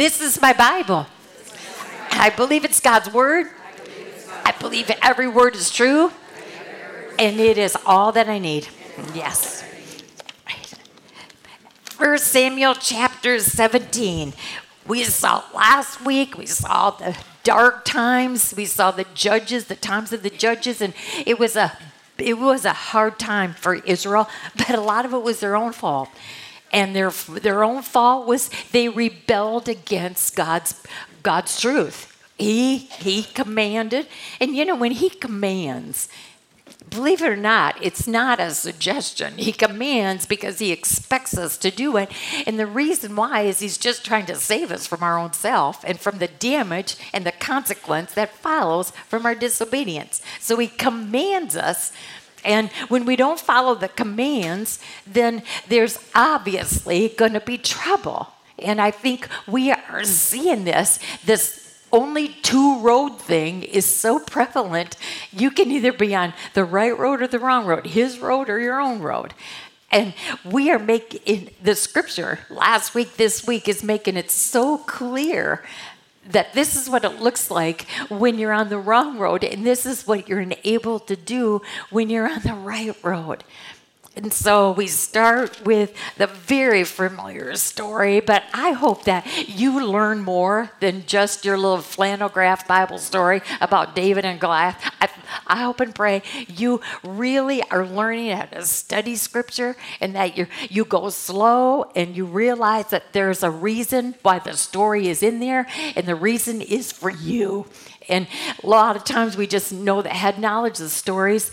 this is my Bible. I believe it's God's word. I believe every word is true. And it is all that I need. Yes. First Samuel chapter 17. We saw last week, we saw the dark times, we saw the judges, the times of the judges, and it was a it was a hard time for Israel, but a lot of it was their own fault. And their their own fault was they rebelled against God's God's truth. He he commanded, and you know when he commands, believe it or not, it's not a suggestion. He commands because he expects us to do it. And the reason why is he's just trying to save us from our own self and from the damage and the consequence that follows from our disobedience. So he commands us. And when we don't follow the commands, then there's obviously going to be trouble. And I think we are seeing this, this only two road thing is so prevalent. You can either be on the right road or the wrong road, his road or your own road. And we are making the scripture last week, this week is making it so clear that this is what it looks like when you're on the wrong road, and this is what you're enabled to do when you're on the right road. And so we start with the very familiar story, but I hope that you learn more than just your little flannel graph Bible story about David and Goliath. I, I hope and pray you really are learning how to study scripture and that you you go slow and you realize that there's a reason why the story is in there, and the reason is for you. And a lot of times we just know the head knowledge of the stories,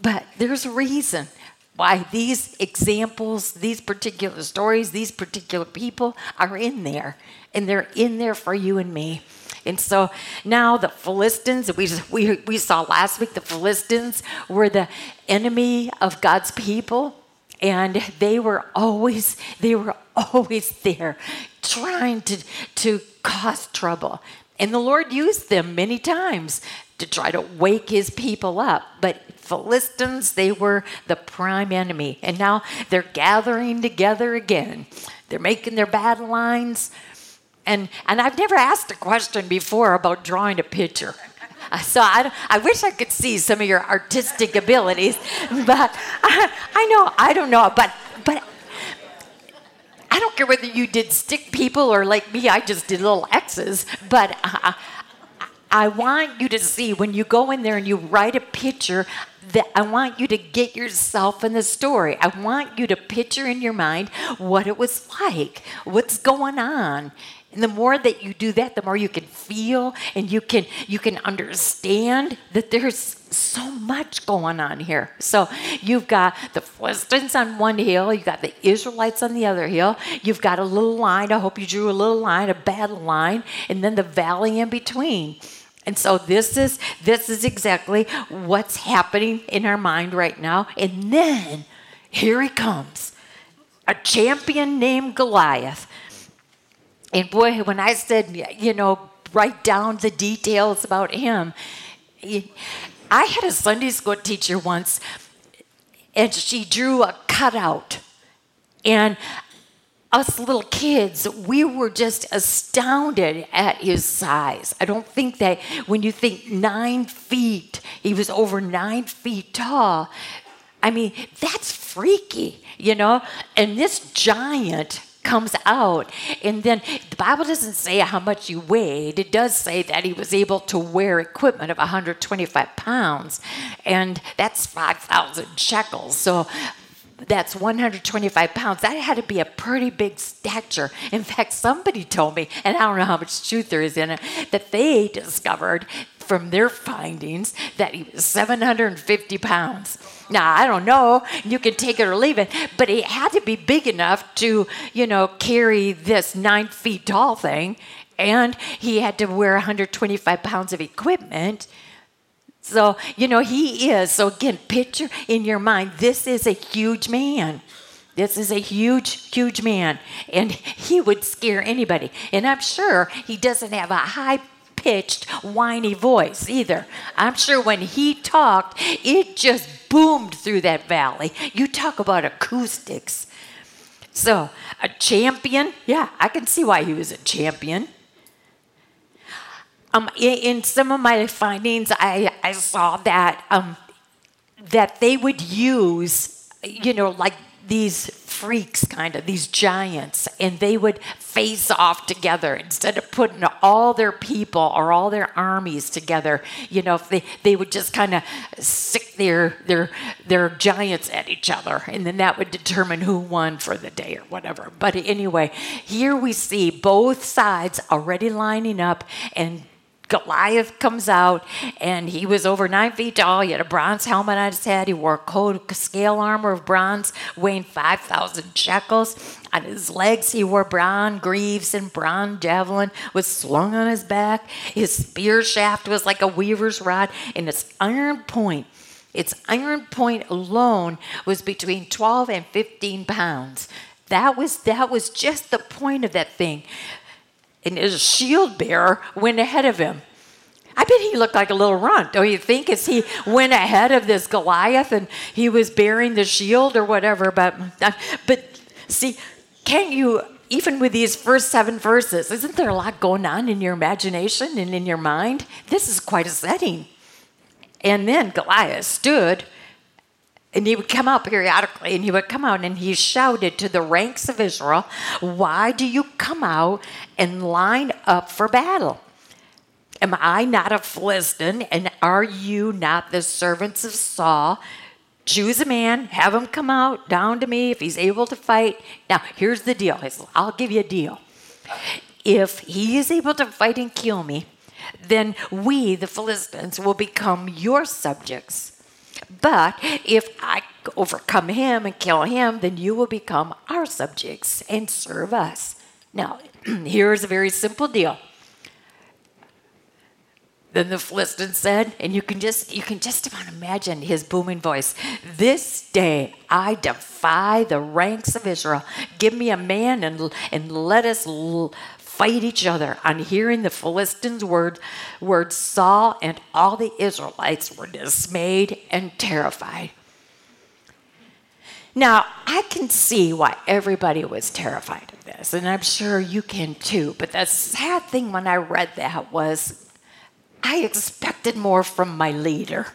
but there's a reason why these examples, these particular stories, these particular people are in there. And they're in there for you and me. And so now the Philistines, we, we, we saw last week, the Philistines were the enemy of God's people. And they were always, they were always there trying to, to cause trouble. And the Lord used them many times to try to wake his people up. But Philistines, they were the prime enemy. And now they're gathering together again. They're making their battle lines. And, and I've never asked a question before about drawing a picture. So I, I wish I could see some of your artistic abilities, but I, I know, I don't know, but, but I don't care whether you did stick people or like me, I just did little X's, but uh, I want you to see when you go in there and you write a picture that I want you to get yourself in the story. I want you to picture in your mind what it was like, what's going on. And the more that you do that, the more you can feel and you can you can understand that there's so much going on here. So you've got the Philistines on one hill, you've got the Israelites on the other hill, you've got a little line. I hope you drew a little line, a battle line, and then the valley in between. And so this is this is exactly what's happening in our mind right now. And then here he comes. A champion named Goliath. And boy, when I said, you know, write down the details about him, I had a Sunday school teacher once, and she drew a cutout. And us little kids, we were just astounded at his size. I don't think that when you think nine feet, he was over nine feet tall. I mean, that's freaky, you know? And this giant comes out. And then the Bible doesn't say how much he weighed. It does say that he was able to wear equipment of 125 pounds, and that's 5,000 shekels. So that's 125 pounds. That had to be a pretty big stature. In fact, somebody told me, and I don't know how much truth there is in it, that they discovered from their findings that he was 750 pounds. Now, I don't know, you can take it or leave it, but he had to be big enough to, you know, carry this nine feet tall thing, and he had to wear 125 pounds of equipment. So, you know, he is. So, again, picture in your mind this is a huge man. This is a huge, huge man. And he would scare anybody. And I'm sure he doesn't have a high pitched, whiny voice either. I'm sure when he talked, it just boomed through that valley. You talk about acoustics. So, a champion, yeah, I can see why he was a champion. Um, in, some of my findings, I, I saw that um, that they would use, you know, like these freaks, kind of, these giants, and they would face off together instead of putting all their people or all their armies together. You know, if they, they would just kind of stick their, their, their giants at each other, and then that would determine who won for the day or whatever. But anyway, here we see both sides already lining up and Goliath comes out, and he was over nine feet tall. He had a bronze helmet on his head. He wore a coat, of scale armor of bronze, weighing 5,000 shekels. On his legs, he wore bronze greaves and bronze javelin was slung on his back. His spear shaft was like a weaver's rod, and its iron point, its iron point alone was between 12 and 15 pounds. That was that was just the point of that thing and his shield bearer went ahead of him. I bet he looked like a little runt, don't you think, as he went ahead of this Goliath and he was bearing the shield or whatever. But, but see, can't you, even with these first seven verses, isn't there a lot going on in your imagination and in your mind? This is quite a setting. And then Goliath stood and he would come out periodically and he would come out and he shouted to the ranks of Israel, Why do you come out and line up for battle? Am I not a Philistine and are you not the servants of Saul? Choose a man, have him come out down to me if he's able to fight. Now, here's the deal. I'll give you a deal. If he is able to fight and kill me, then we, the Philistines, will become your subjects but if I overcome him and kill him, then you will become our subjects and serve us. Now, here's a very simple deal. Then the Philistine said, and you can just you can just about imagine his booming voice. This day I defy the ranks of Israel. Give me a man and and let us fight each other. On hearing the Philistines' word, word Saul and all the Israelites were dismayed and terrified. Now, I can see why everybody was terrified of this, and I'm sure you can too. But the sad thing when I read that was I expected more from my leader.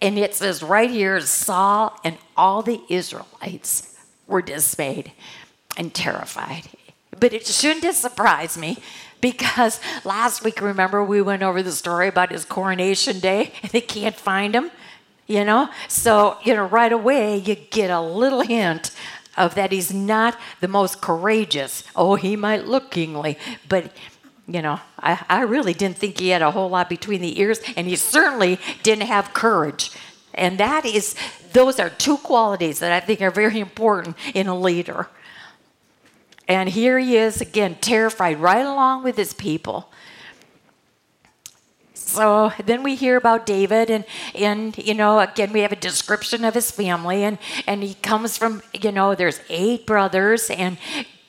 And it says right here Saul and all the Israelites were dismayed and terrified. But it shouldn't have surprised me because last week, remember, we went over the story about his coronation day and they can't find him, you know? So, you know, right away, you get a little hint of that he's not the most courageous. Oh, he might look kingly, but you know, I, I really didn't think he had a whole lot between the ears, and he certainly didn't have courage. And that is, those are two qualities that I think are very important in a leader. And here he is again, terrified, right along with his people. So then we hear about David, and and you know again we have a description of his family, and and he comes from you know there's eight brothers, and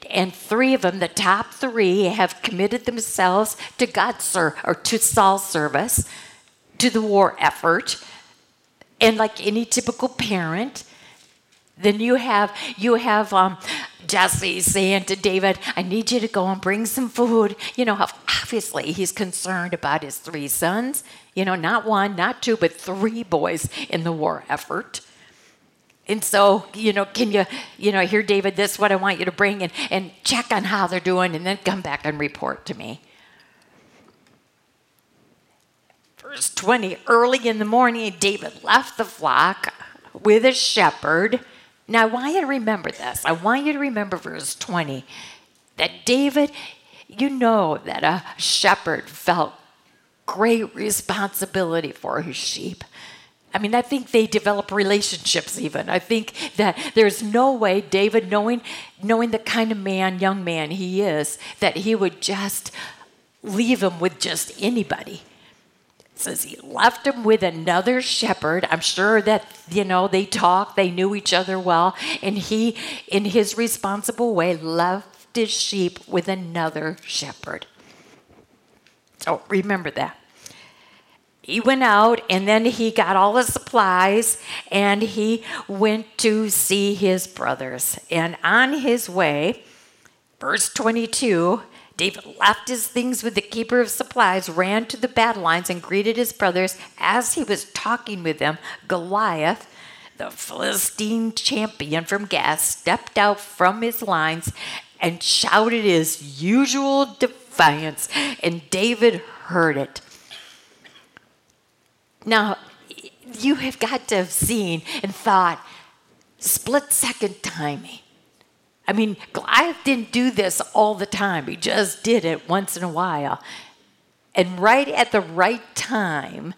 and three of them, the top three, have committed themselves to God's ser- or to Saul's service, to the war effort, and like any typical parent, then you have you have um, Jesse saying to David, I need you to go and bring some food. You know, obviously he's concerned about his three sons, you know, not one, not two, but three boys in the war effort. And so, you know, can you, you know, hear David, this is what I want you to bring and, and check on how they're doing and then come back and report to me. Verse 20, early in the morning, David left the flock with a shepherd now, I want you to remember this. I want you to remember verse 20 that David, you know that a shepherd felt great responsibility for his sheep. I mean, I think they develop relationships even. I think that there's no way David, knowing, knowing the kind of man, young man he is, that he would just leave him with just anybody says he left him with another shepherd. I'm sure that, you know, they talked, they knew each other well, and he, in his responsible way, left his sheep with another shepherd. So remember that. he went out and then he got all the supplies and he went to see his brothers. And on his way, verse 22, David left his things with the keeper of supplies, ran to the battle lines, and greeted his brothers. As he was talking with them, Goliath, the Philistine champion from Gath, stepped out from his lines and shouted his usual defiance, and David heard it. Now, you have got to have seen and thought, split second timing. I mean, Goliath didn't do this all the time, he just did it once in a while. And right at the right time,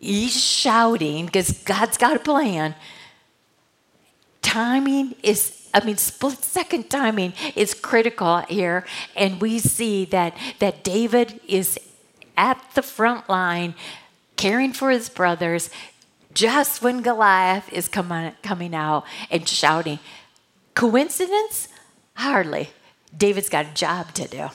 he's shouting because God's got a plan. Timing is, I mean, split second timing is critical here. And we see that, that David is at the front line caring for his brothers just when Goliath is coming, coming out and shouting. Coincidence? Hardly. David's got a job to do.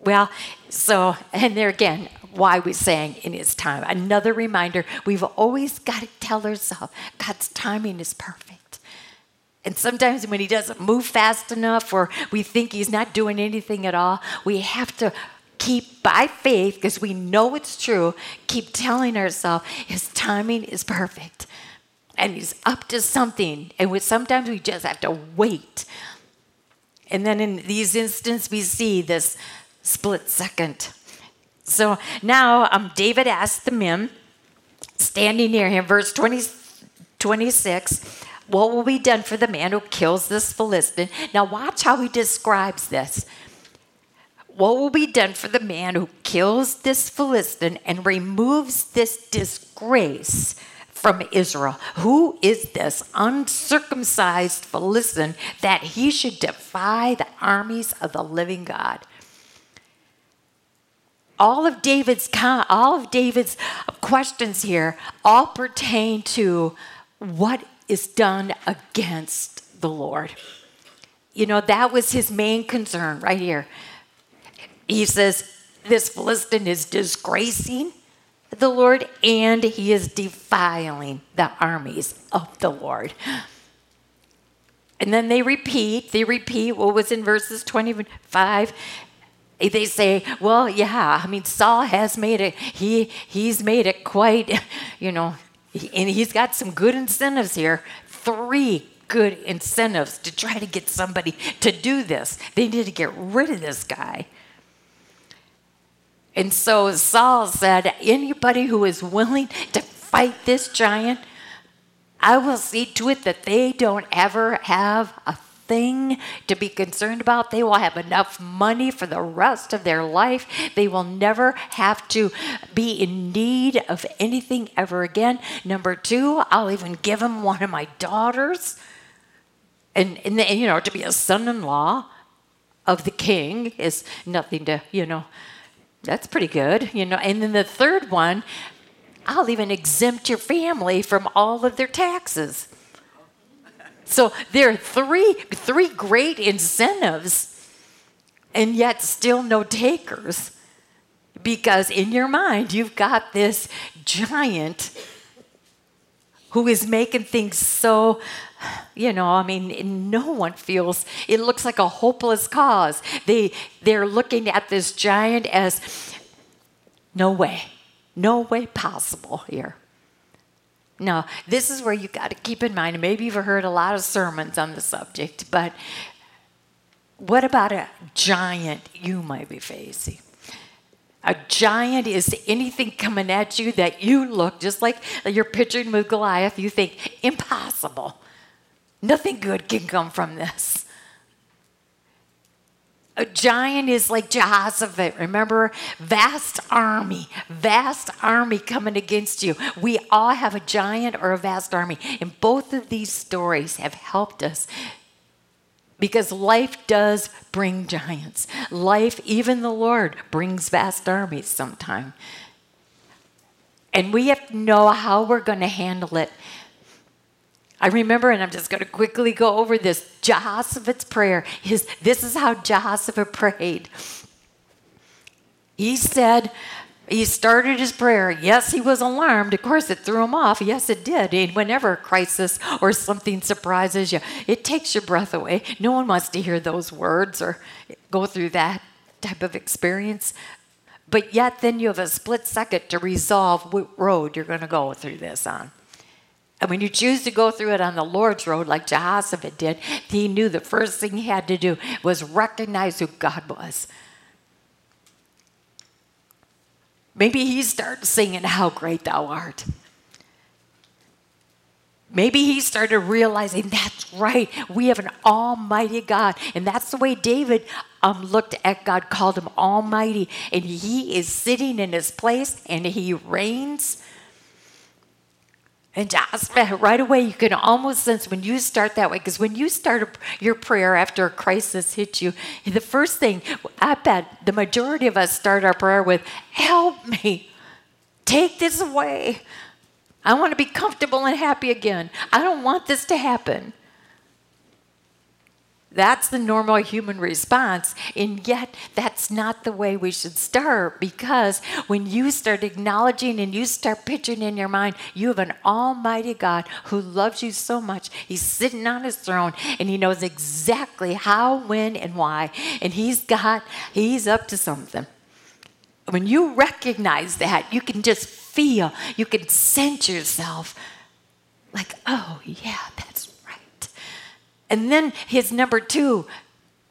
Well, so, and there again, why we sang in his time. Another reminder we've always got to tell ourselves God's timing is perfect. And sometimes when he doesn't move fast enough or we think he's not doing anything at all, we have to keep by faith, because we know it's true, keep telling ourselves his timing is perfect and he's up to something. And we, sometimes we just have to wait. And then in these instances, we see this split second. So now um, David asked the men standing near him, verse 20, 26, what will be done for the man who kills this Philistine? Now, watch how he describes this what will be done for the man who kills this Philistine and removes this disgrace from Israel? Who is this uncircumcised Philistine that he should defy the armies of the living God? All of David's all of David's questions here all pertain to what is done against the Lord. You know, that was his main concern right here he says this Philistine is disgracing the Lord and he is defiling the armies of the Lord. And then they repeat, they repeat what was in verses 25. They say, well, yeah, I mean, Saul has made it, he, he's made it quite, you know, and he's got some good incentives here. Three good incentives to try to get somebody to do this. They need to get rid of this guy. And so Saul said, Anybody who is willing to fight this giant, I will see to it that they don't ever have a thing to be concerned about. They will have enough money for the rest of their life. They will never have to be in need of anything ever again. Number two, I'll even give them one of my daughters. And, and, you know, to be a son in law of the king is nothing to, you know, that's pretty good, you know. And then the third one, I'll even exempt your family from all of their taxes. So there are three three great incentives, and yet still no takers. Because in your mind, you've got this giant who is making things so you know i mean no one feels it looks like a hopeless cause. They they're looking at this giant as no way. No way possible here. Now this is where you got to keep in mind maybe you've heard a lot of sermons on the subject but what about a giant you might be facing? A giant is anything coming at you that you look just like you're picturing with Goliath, you think impossible. Nothing good can come from this. A giant is like Jehoshaphat. Remember, vast army, vast army coming against you. We all have a giant or a vast army. And both of these stories have helped us because life does bring giants. Life, even the Lord, brings vast armies sometime. And we have to know how we're going to handle it I remember, and I'm just going to quickly go over this Jehoshaphat's prayer. His, this is how Jehoshaphat prayed. He said, He started his prayer. Yes, he was alarmed. Of course, it threw him off. Yes, it did. And whenever a crisis or something surprises you, it takes your breath away. No one wants to hear those words or go through that type of experience. But yet, then you have a split second to resolve what road you're going to go through this on. And when you choose to go through it on the Lord's road, like Jehoshaphat did, he knew the first thing he had to do was recognize who God was. Maybe he started singing, How Great Thou Art. Maybe he started realizing that's right. We have an almighty God. And that's the way David um, looked at God, called him almighty. And he is sitting in his place and he reigns. And right away, you can almost sense when you start that way, because when you start your prayer after a crisis hits you, the first thing, I bet the majority of us start our prayer with, Help me, take this away. I want to be comfortable and happy again. I don't want this to happen. That's the normal human response. And yet, that's not the way we should start because when you start acknowledging and you start picturing in your mind, you have an almighty God who loves you so much. He's sitting on his throne and he knows exactly how, when, and why. And he's got, he's up to something. When you recognize that, you can just feel, you can sense yourself like, oh, yeah, that's and then his number two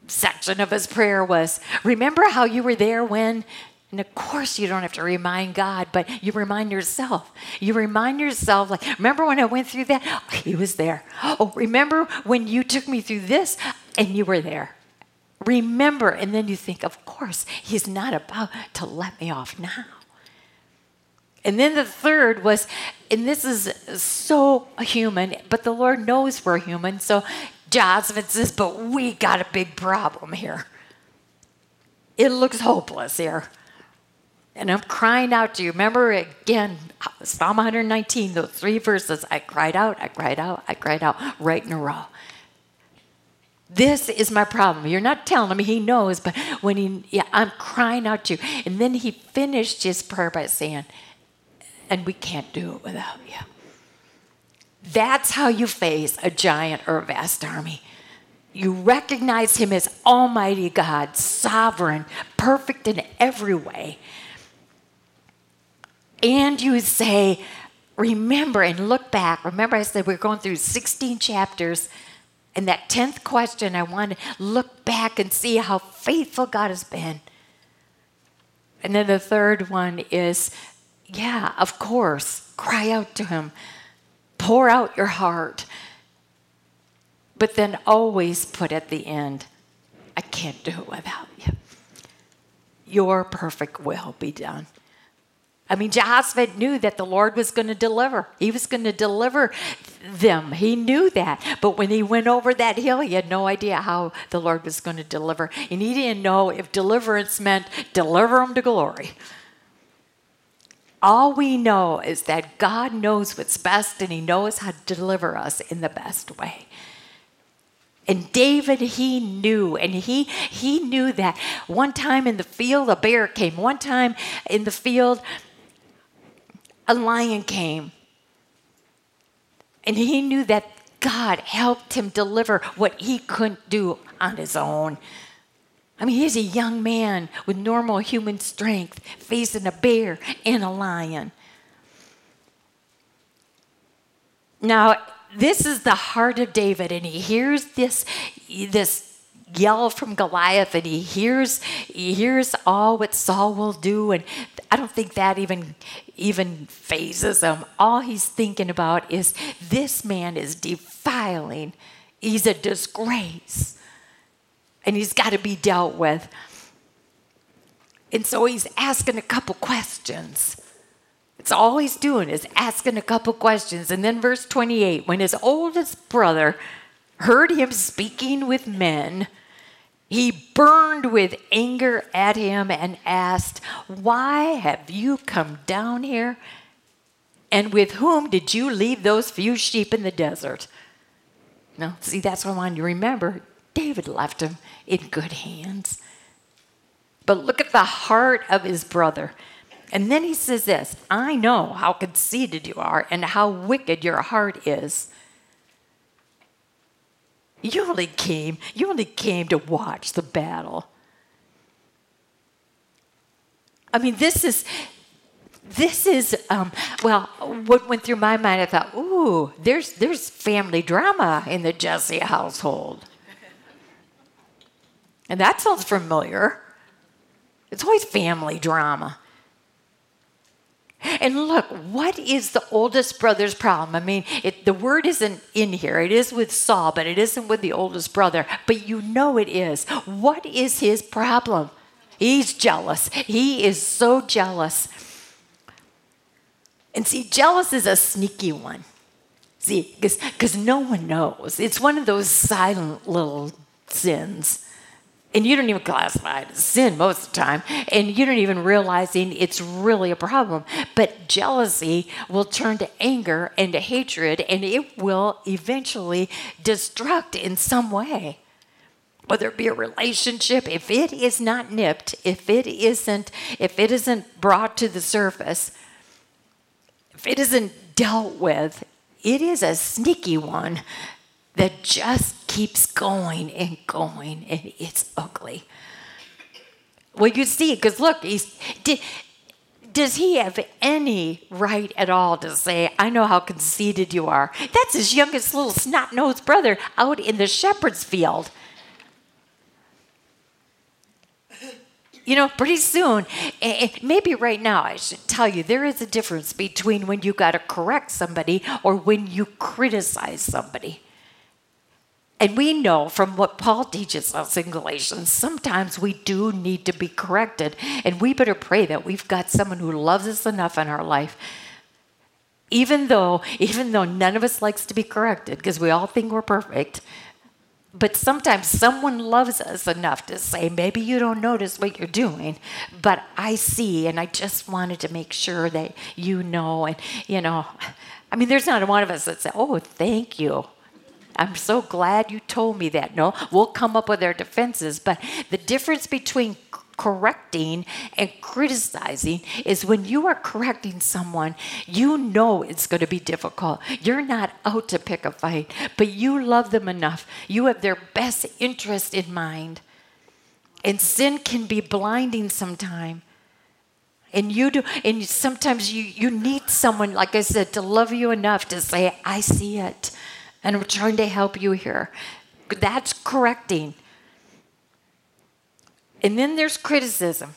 section of his prayer was Remember how you were there when? And of course, you don't have to remind God, but you remind yourself. You remind yourself, like, remember when I went through that? Oh, he was there. Oh, remember when you took me through this and you were there? Remember. And then you think, of course, he's not about to let me off now. And then the third was, and this is so human, but the Lord knows we're human. So Jehoshaphat says, but we got a big problem here. It looks hopeless here. And I'm crying out to you. Remember again, Psalm 119, those three verses. I cried out, I cried out, I cried out, right in a row. This is my problem. You're not telling me he knows, but when he, yeah, I'm crying out to you. And then he finished his prayer by saying, and we can't do it without you. That's how you face a giant or a vast army. You recognize him as Almighty God, sovereign, perfect in every way. And you say, remember and look back. Remember, I said we're going through 16 chapters. And that 10th question, I want to look back and see how faithful God has been. And then the third one is, yeah, of course, cry out to him. Pour out your heart. But then always put at the end, I can't do it without you. Your perfect will be done. I mean, Jehoshaphat knew that the Lord was going to deliver. He was going to deliver them. He knew that. But when he went over that hill, he had no idea how the Lord was going to deliver. And he didn't know if deliverance meant deliver them to glory. All we know is that God knows what's best and He knows how to deliver us in the best way. And David, he knew, and he he knew that one time in the field a bear came. One time in the field a lion came. And he knew that God helped him deliver what he couldn't do on his own. I mean, he's a young man with normal human strength facing a bear and a lion. Now, this is the heart of David, and he hears this, this yell from Goliath, and he hears, he hears all what Saul will do, and I don't think that even even fazes him. All he's thinking about is this man is defiling. He's a disgrace and he's got to be dealt with. And so he's asking a couple questions. It's all he's doing is asking a couple questions. And then, verse 28 when his oldest brother heard him speaking with men, he burned with anger at him and asked, Why have you come down here? And with whom did you leave those few sheep in the desert? Now, see, that's what I want you to remember. David left him in good hands. But look at the heart of his brother. And then he says this I know how conceited you are and how wicked your heart is. You only came, you only came to watch the battle. I mean, this is this is um, well what went through my mind i thought ooh there's there's family drama in the jesse household and that sounds familiar it's always family drama and look, what is the oldest brother's problem? I mean, it, the word isn't in here. It is with Saul, but it isn't with the oldest brother. But you know it is. What is his problem? He's jealous. He is so jealous. And see, jealous is a sneaky one. See, because no one knows. It's one of those silent little sins. And you don't even classify it as sin most of the time. And you don't even realizing it's really a problem. But jealousy will turn to anger and to hatred, and it will eventually destruct in some way whether it be a relationship if it is not nipped if it isn't if it isn't brought to the surface if it isn't dealt with, it is a sneaky one that just keeps going and going, and it's ugly. Well, you see, because look, he's. Did, does he have any right at all to say, I know how conceited you are? That's his youngest little snot nosed brother out in the shepherd's field. you know, pretty soon, maybe right now, I should tell you there is a difference between when you got to correct somebody or when you criticize somebody. And we know from what Paul teaches us in Galatians, sometimes we do need to be corrected. And we better pray that we've got someone who loves us enough in our life. Even though, even though none of us likes to be corrected, because we all think we're perfect, but sometimes someone loves us enough to say, maybe you don't notice what you're doing, but I see, and I just wanted to make sure that you know. And, you know, I mean, there's not one of us that say, oh, thank you. I'm so glad you told me that. No, we'll come up with our defenses. But the difference between correcting and criticizing is when you are correcting someone, you know it's going to be difficult. You're not out to pick a fight, but you love them enough. You have their best interest in mind. And sin can be blinding sometimes. And you do, and sometimes you, you need someone, like I said, to love you enough to say, I see it. And I'm trying to help you here. That's correcting. And then there's criticism.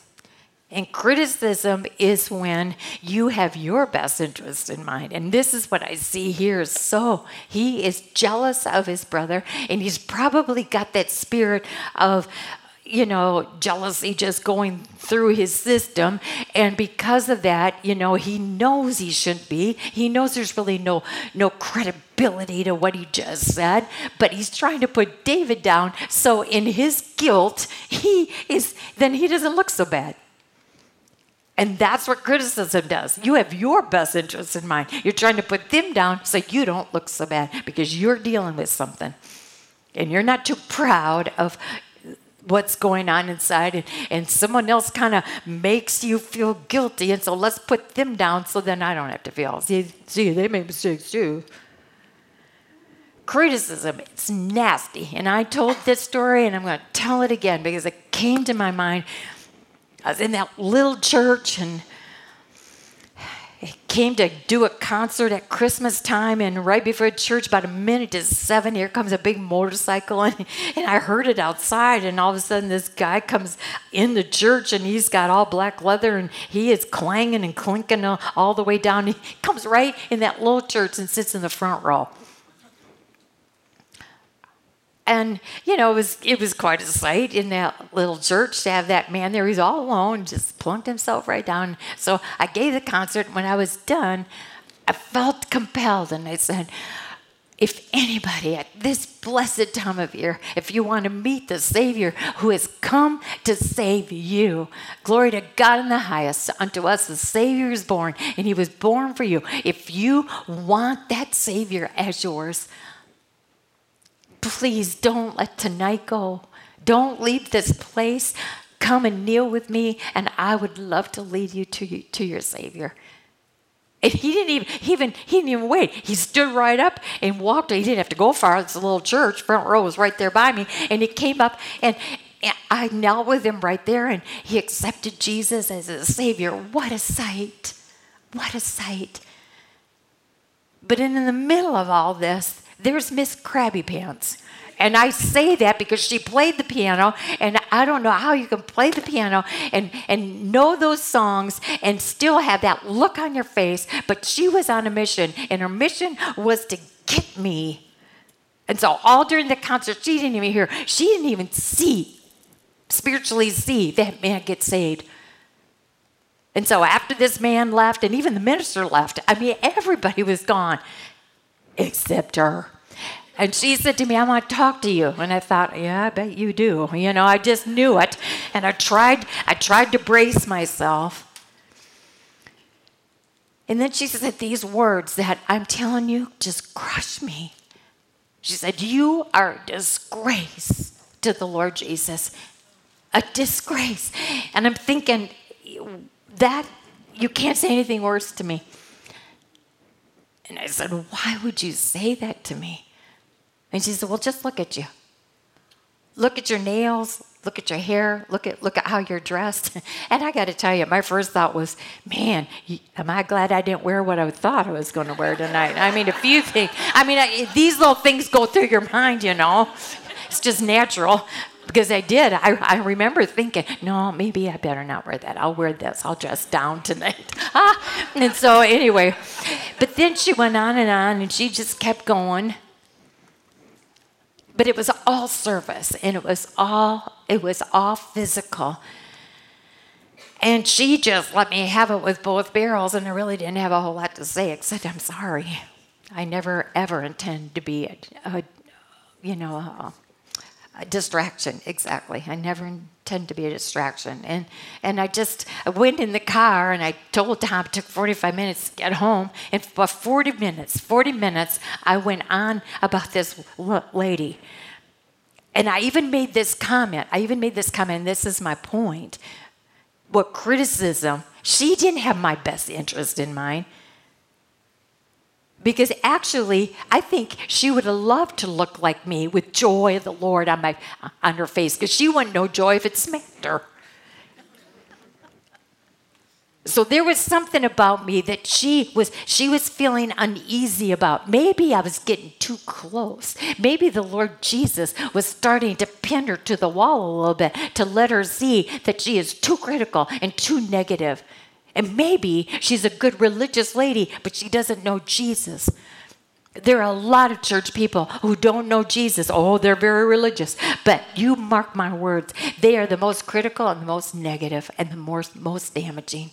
And criticism is when you have your best interest in mind. And this is what I see here. So he is jealous of his brother, and he's probably got that spirit of, you know, jealousy just going through his system. And because of that, you know, he knows he shouldn't be. He knows there's really no no credibility to what he just said, but he's trying to put David down. So in his guilt, he is then he doesn't look so bad. And that's what criticism does. You have your best interests in mind. You're trying to put them down so you don't look so bad because you're dealing with something. And you're not too proud of what's going on inside and, and someone else kind of makes you feel guilty and so let's put them down so then i don't have to feel. See, see they make mistakes too. Criticism it's nasty. And i told this story and i'm going to tell it again because it came to my mind. I was in that little church and came to do a concert at Christmas time, and right before church, about a minute to seven, here comes a big motorcycle, and, and I heard it outside, and all of a sudden, this guy comes in the church, and he's got all black leather, and he is clanging and clinking all, all the way down. He comes right in that little church and sits in the front row and you know it was it was quite a sight in that little church to have that man there he's all alone just plunked himself right down so i gave the concert when i was done i felt compelled and i said if anybody at this blessed time of year, if you want to meet the Savior who has come to save you, glory to God in the highest. Unto us the Savior is born, and he was born for you. If you want that Savior as yours, please don't let tonight go. Don't leave this place. come and kneel with me, and I would love to lead you to, to your Savior. And he didn't even he even he didn't even wait. He stood right up and walked. He didn't have to go far. It's a little church. Front row was right there by me. And he came up and, and I knelt with him right there and he accepted Jesus as his savior. What a sight. What a sight. But in the middle of all this, there's Miss Krabby Pants. And I say that because she played the piano, and I don't know how you can play the piano and, and know those songs and still have that look on your face. But she was on a mission, and her mission was to get me. And so, all during the concert, she didn't even hear, she didn't even see, spiritually see that man get saved. And so, after this man left, and even the minister left, I mean, everybody was gone except her. And she said to me, I want to talk to you. And I thought, yeah, I bet you do. You know, I just knew it. And I tried, I tried to brace myself. And then she said these words that I'm telling you just crush me. She said, You are a disgrace to the Lord Jesus. A disgrace. And I'm thinking, that you can't say anything worse to me. And I said, Why would you say that to me? And she said, Well, just look at you. Look at your nails, look at your hair, look at look at how you're dressed. And I got to tell you, my first thought was, man, am I glad I didn't wear what I thought I was going to wear tonight? I mean, a few things. I mean, I, these little things go through your mind, you know. It's just natural because I did. I, I remember thinking, no, maybe I better not wear that. I'll wear this. I'll dress down tonight. ah, and so anyway, but then she went on and on, and she just kept going but it was all service and it was all it was all physical and she just let me have it with both barrels and i really didn't have a whole lot to say except i'm sorry i never ever intend to be a, a you know a, distraction exactly. I never intend to be a distraction. And and i just I went in the car and i told tom it took 45 minutes to get home. And for 40 minutes 40 minutes i went on about this lady. And i even made this comment i even made this comment and this is my point. What criticism she didn't have my best interest in mind because actually i think she would have loved to look like me with joy of the lord on my on her face because she wouldn't know joy if it smacked her. So there was something about me that she was she was feeling uneasy about. Maybe i was getting too close. Maybe the lord jesus was starting to pin her to the wall a little bit to let her see that she is too critical and too negative and maybe she's a good religious lady, but she doesn't know Jesus. There are a lot of church people who don't know Jesus. Oh, they're very religious. But you mark my words, they are the most critical and the most negative and the most, most damaging.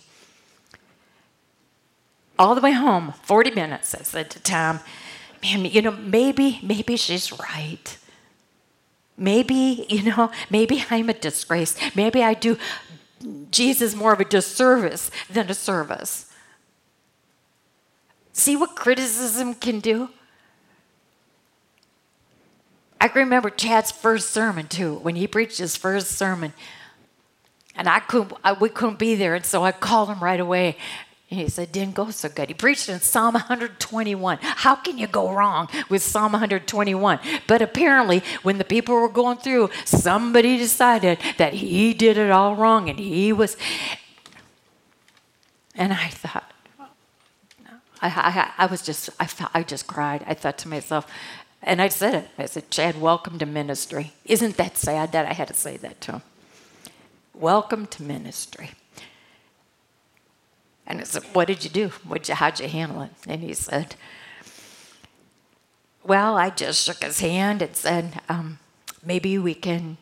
All the way home, 40 minutes, I said to Tom, man, you know, maybe, maybe she's right. Maybe, you know, maybe I'm a disgrace. Maybe I do Jesus more of a disservice than a service. See what criticism can do? I can remember Chad's first sermon too, when he preached his first sermon. And I couldn't, I, we couldn't be there, and so I called him right away. He said, didn't go so good. He preached in Psalm 121. How can you go wrong with Psalm 121? But apparently, when the people were going through, somebody decided that he did it all wrong and he was. And I thought, I, I, I was just, I, felt, I just cried. I thought to myself, and I said it. I said, Chad, welcome to ministry. Isn't that sad that I had to say that to him? Welcome to ministry. And I said, What did you do? What'd you, how'd you handle it? And he said, Well, I just shook his hand and said, um, Maybe we can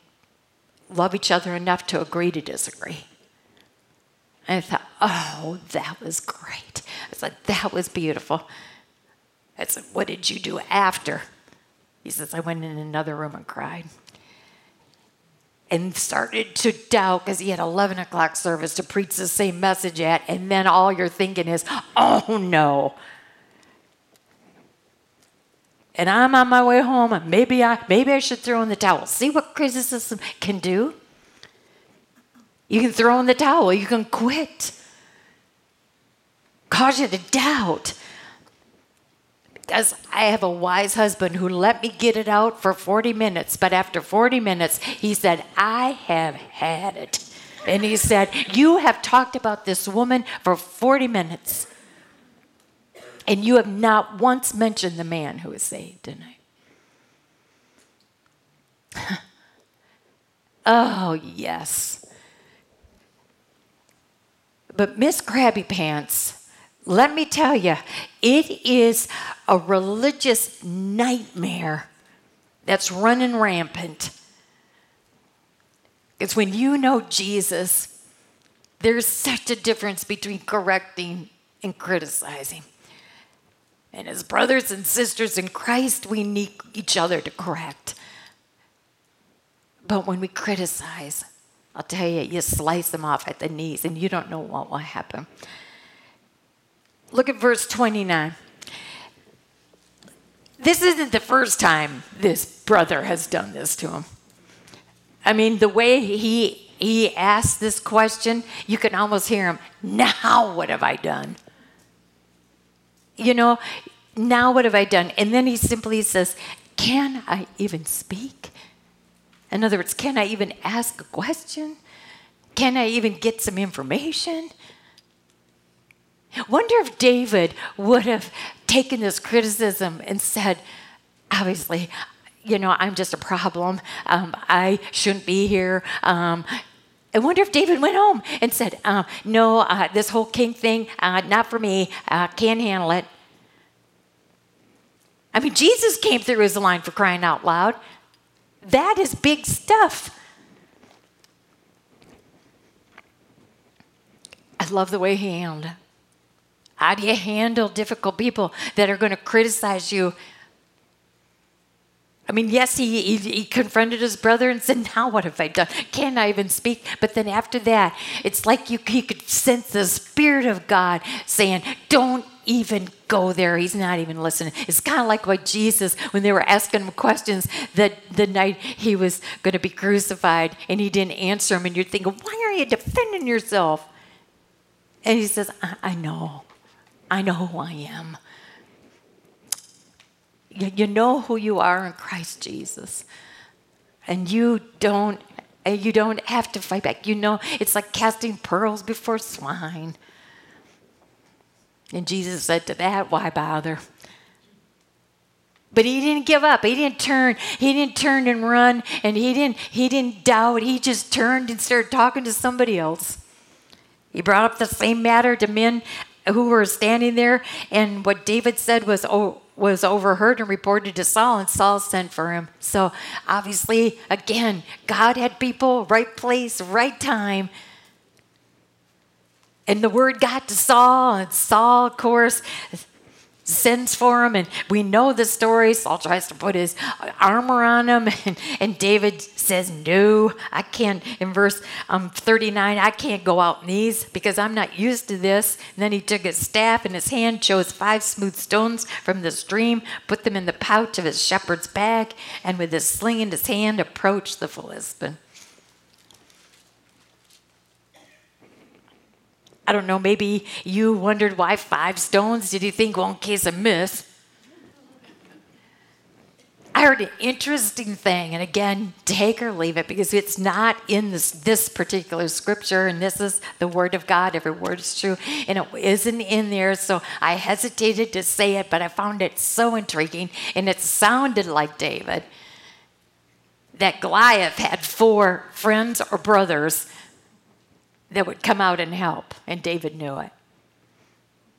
love each other enough to agree to disagree. And I thought, Oh, that was great. I said, That was beautiful. I said, What did you do after? He says, I went in another room and cried and started to doubt because he had 11 o'clock service to preach the same message at and then all you're thinking is oh no and i'm on my way home and maybe i maybe i should throw in the towel see what criticism can do You can throw in the towel. You can quit. Cause you to doubt. Because I have a wise husband who let me get it out for 40 minutes. But after 40 minutes, he said, I have had it. And he said, You have talked about this woman for 40 minutes. And you have not once mentioned the man who was saved tonight. oh, yes. But Miss Krabby Pants, let me tell you, it is a religious nightmare that's running rampant. It's when you know Jesus, there's such a difference between correcting and criticizing. And as brothers and sisters in Christ, we need each other to correct. But when we criticize, I'll tell you, you slice them off at the knees and you don't know what will happen. Look at verse 29. This isn't the first time this brother has done this to him. I mean, the way he he asked this question, you can almost hear him, now what have I done? You know, now what have I done? And then he simply says, Can I even speak? In other words, can I even ask a question? Can I even get some information? Wonder if David would have taken this criticism and said, obviously, you know, I'm just a problem. Um, I shouldn't be here. Um, I wonder if David went home and said, uh, No, uh, this whole king thing, uh, not for me. Can't handle it. I mean, Jesus came through his line for crying out loud. That is big stuff. I love the way he handled. How do you handle difficult people that are going to criticize you? I mean, yes, he, he, he, confronted his brother and said, Now what have I done? Can I even speak? But then after that, it's like you, he could sense the Spirit of God saying, Don't even go there. He's not even listening. It's kind of like what Jesus, when they were asking him questions that the night he was going to be crucified and he didn't answer them, and you're thinking, why are you defending yourself? And he says, I, I know. I know who I am. You, know who you are in Christ Jesus. And you don't you don't have to fight back. You know, it's like casting pearls before swine. And Jesus said to that, why bother? But he didn't give up. He didn't turn. He didn't turn and run and he didn't he didn't doubt. He just turned and started talking to somebody else. He brought up the same matter to men who were standing there and what David said was was overheard and reported to Saul, and Saul sent for him. So obviously, again, God had people, right place, right time and the word got to Saul, and Saul, of course, sends for him, and we know the story. Saul tries to put his armor on him, and, and David says, No, I can't. In verse um, 39, I can't go out in these because I'm not used to this. And then he took his staff in his hand, chose five smooth stones from the stream, put them in the pouch of his shepherd's bag, and with his sling in his hand, approached the Philistine. I don't know, maybe you wondered why five stones? Did you think, one case of miss? I heard an interesting thing, and again, take or leave it because it's not in this, this particular scripture, and this is the word of God. Every word is true, and it isn't in there, so I hesitated to say it, but I found it so intriguing, and it sounded like David that Goliath had four friends or brothers that would come out and help, and David knew it.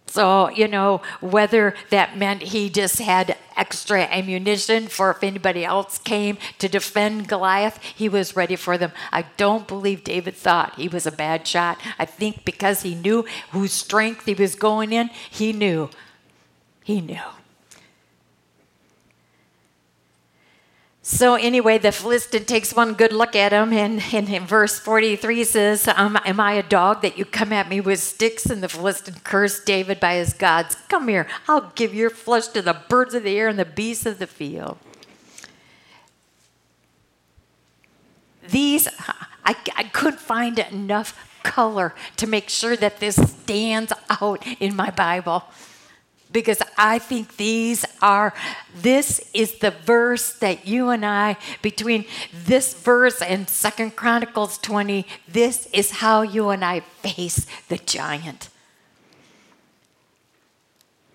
So, you know, whether that meant he just had extra ammunition for if anybody else came to defend Goliath, he was ready for them. I don't believe David thought he was a bad shot. I think because he knew whose strength he was going in, he knew. He knew. So, anyway, the Philistine takes one good look at him, and, and in verse 43 says, um, Am I a dog that you come at me with sticks? And the Philistine cursed David by his gods. Come here, I'll give your flesh to the birds of the air and the beasts of the field. These, I, I couldn't find enough color to make sure that this stands out in my Bible because I think these are, this is the verse that you and I, between this verse and Second Chronicles 20, this is how you and I face the giant.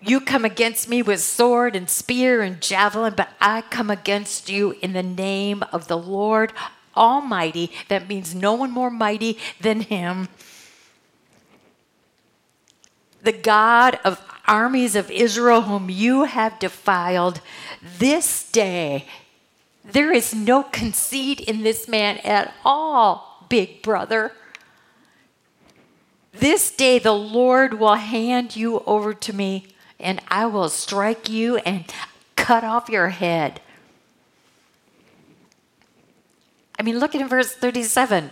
You come against me with sword and spear and javelin, but I come against you in the name of the Lord Almighty. That means no one more mighty than Him. The God of armies of Israel, whom you have defiled, this day there is no conceit in this man at all, big brother. This day the Lord will hand you over to me and I will strike you and cut off your head. I mean, look at verse 37.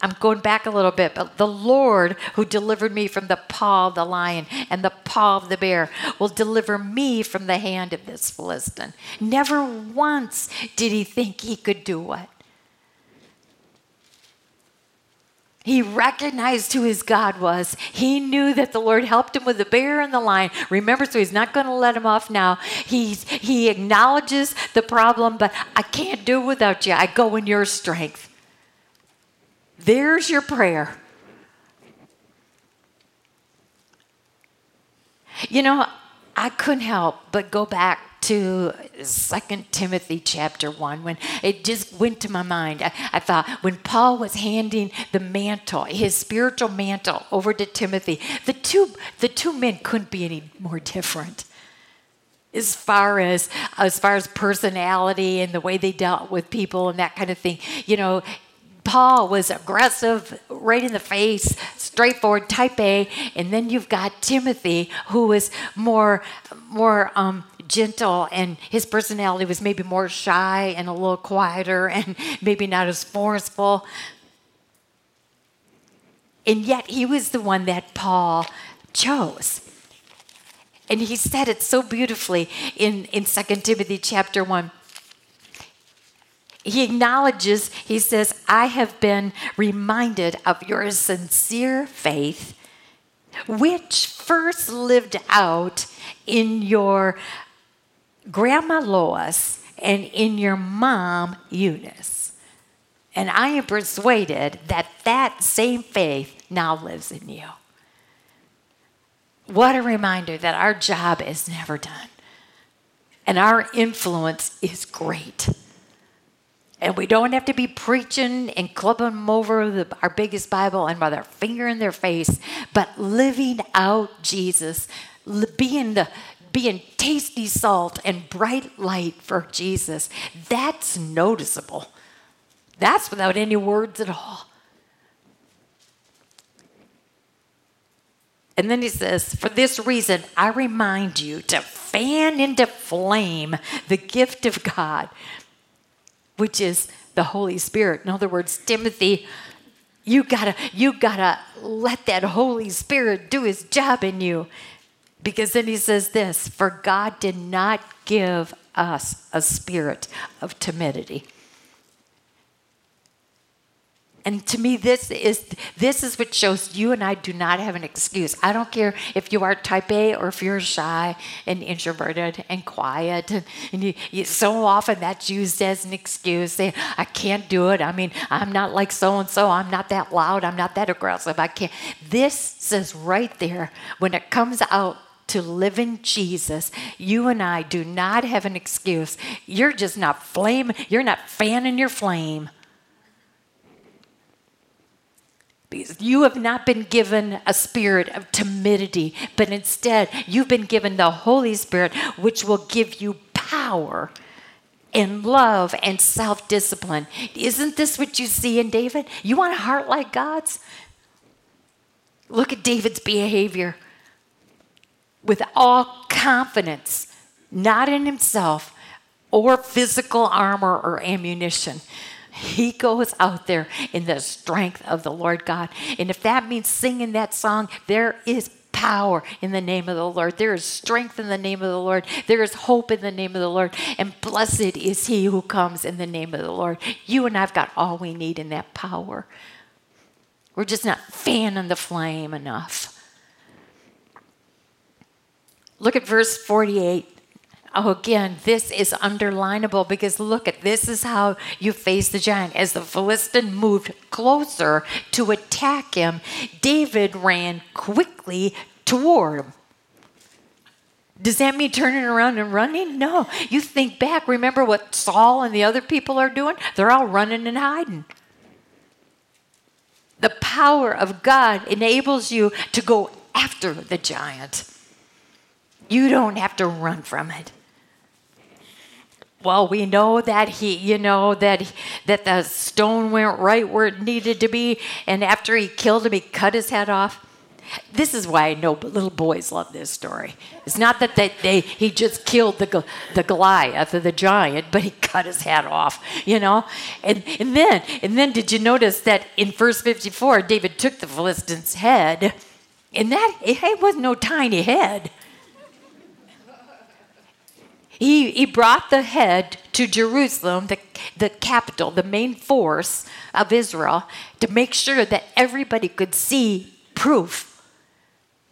I'm going back a little bit, but the Lord who delivered me from the paw of the lion and the paw of the bear will deliver me from the hand of this Philistine. Never once did he think he could do what? He recognized who his God was. He knew that the Lord helped him with the bear and the lion. Remember, so he's not going to let him off now. He's, he acknowledges the problem, but I can't do it without you. I go in your strength. There's your prayer. You know, I couldn't help but go back to Second Timothy chapter 1 when it just went to my mind. I, I, thought when Paul was handing the mantle, his spiritual mantle over to Timothy, the two the two men couldn't be any more different. As far as as far as personality and the way they dealt with people and that kind of thing. You know, Paul was aggressive, right in the face, straightforward, type A, and then you've got Timothy, who was more, more um, gentle, and his personality was maybe more shy and a little quieter, and maybe not as forceful. And yet, he was the one that Paul chose. And he said it so beautifully in, in 2 Timothy chapter 1 he acknowledges, he says, I have been reminded of your sincere faith, which first lived out in your grandma Lois and in your mom Eunice. And I am persuaded that that same faith now lives in you. What a reminder that our job is never done and our influence is great. And we don't have to be preaching and clubbing them over the, our biggest Bible and with our finger in their face, but living out Jesus, being the being tasty salt and bright light for Jesus. That's noticeable. That's without any words at all. And then he says, For this reason, I remind you to fan into flame the gift of God which is the Holy Spirit. In other words, Timothy, you gotta, you gotta let that Holy Spirit do his job in you. Because then he says this For God did not give us a spirit of timidity and to me, this is this is what shows you and I do not have an excuse. I don't care if you are type A or if you're shy and introverted and quiet, and, and you, you, so often that's used as an excuse. Saying, I can't do it. I mean, I'm not like so and so. I'm not that loud. I'm not that aggressive. I can't. This says right there when it comes out to live in Jesus, you and I do not have an excuse. You're just not flame. You're not fanning your flame you have not been given a spirit of timidity, but instead you've been given the Holy Spirit, which will give you power and love and self discipline. Isn't this what you see in David? You want a heart like God's? Look at David's behavior with all confidence, not in himself or physical armor or ammunition he goes out there in the strength of the Lord God. And if that means singing that song, there is power in the name of the Lord. There is strength in the name of the Lord. There is hope in the name of the Lord. And blessed is he who comes in the name of the Lord. You and I've got all we need in that power. We're just not fanning the flame enough. Look at verse 48. Oh, again, this is underlinable because look at this is how you face the giant. As the Philistine moved closer to attack him, David ran quickly toward him. Does that mean turning around and running? No. You think back, remember what Saul and the other people are doing? They're all running and hiding. The power of God enables you to go after the giant. You don't have to run from it. Well, we know that he, you know, that that the stone went right where it needed to be, and after he killed him, he cut his head off. This is why I know little boys love this story. It's not that they, they he just killed the the Goliath or the giant, but he cut his head off, you know. And and then and then did you notice that in verse 54, David took the Philistine's head, and that it wasn't no tiny head. He, he brought the head to Jerusalem, the, the capital, the main force of Israel, to make sure that everybody could see proof.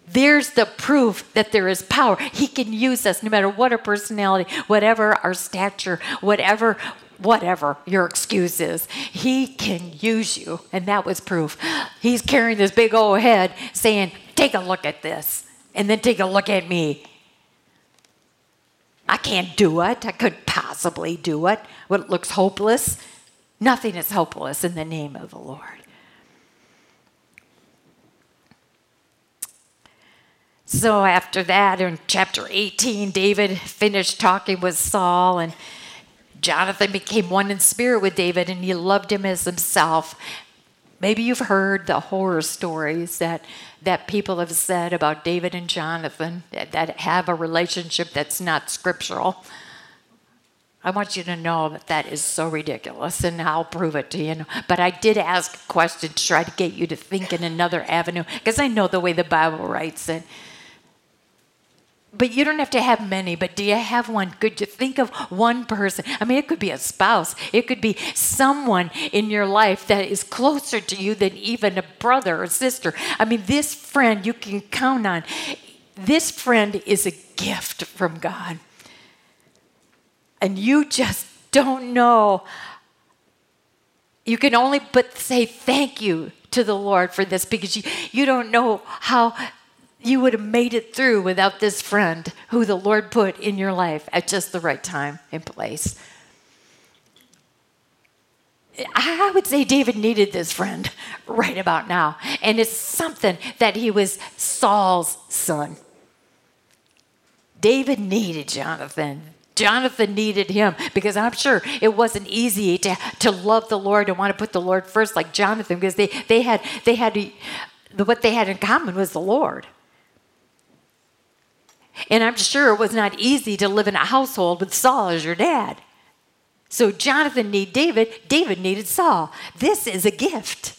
There's the proof that there is power. He can use us no matter what our personality, whatever our stature, whatever whatever your excuse is. He can use you. And that was proof. He's carrying this big old head saying, Take a look at this. And then take a look at me. I can't do it. I couldn't possibly do it. When it looks hopeless, nothing is hopeless in the name of the Lord. So after that, in chapter 18, David finished talking with Saul, and Jonathan became one in spirit with David, and he loved him as himself. Maybe you've heard the horror stories that that people have said about David and Jonathan that, that have a relationship that's not scriptural. I want you to know that that is so ridiculous, and I'll prove it to you. But I did ask a question to try to get you to think in another avenue, because I know the way the Bible writes it but you don't have to have many, but do you have one? Could you think of one person? I mean, it could be a spouse, it could be someone in your life that is closer to you than even a brother or sister. I mean, this friend you can count on. This friend is a gift from God. And you just don't know. You can only but say thank you to the Lord for this because you, you don't know how you would have made it through without this friend who the Lord put in your life at just the right time and place. I would say David needed this friend right about now. And it's something that he was Saul's son. David needed Jonathan. Jonathan needed him because I'm sure it wasn't easy to, to love the Lord and want to put the Lord first like Jonathan because they, they had they had what they had in common was the Lord. And I'm sure it was not easy to live in a household with Saul as your dad. So Jonathan needed David, David needed Saul. This is a gift.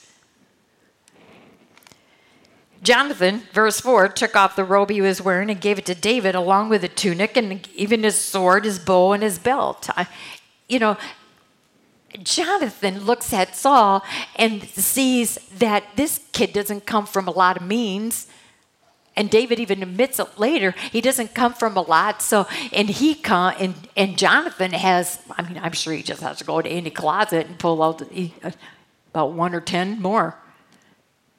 Jonathan, verse 4, took off the robe he was wearing and gave it to David along with a tunic and even his sword, his bow, and his belt. I, you know, Jonathan looks at Saul and sees that this kid doesn't come from a lot of means and David even admits it later. He doesn't come from a lot, so and he come and and Jonathan has. I mean, I'm sure he just has to go to any closet and pull out the, uh, about one or ten more.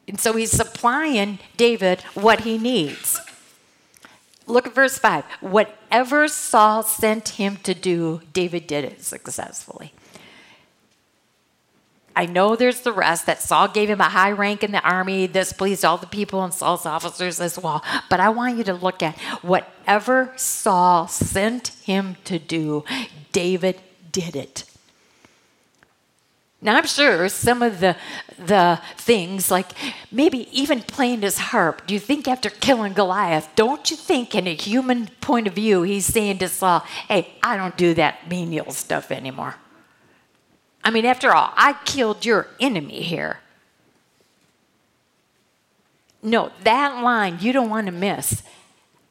And so he's supplying David what he needs. Look at verse 5. Whatever Saul sent him to do, David did it successfully. I know there's the rest that Saul gave him a high rank in the army. This pleased all the people and Saul's officers as well. But I want you to look at whatever Saul sent him to do, David did it. Now I'm sure some of the the things like maybe even playing his harp. Do you think after killing Goliath, don't you think in a human point of view he's saying to Saul, "Hey, I don't do that menial stuff anymore." I mean, after all, I killed your enemy here. No, that line you don't want to miss.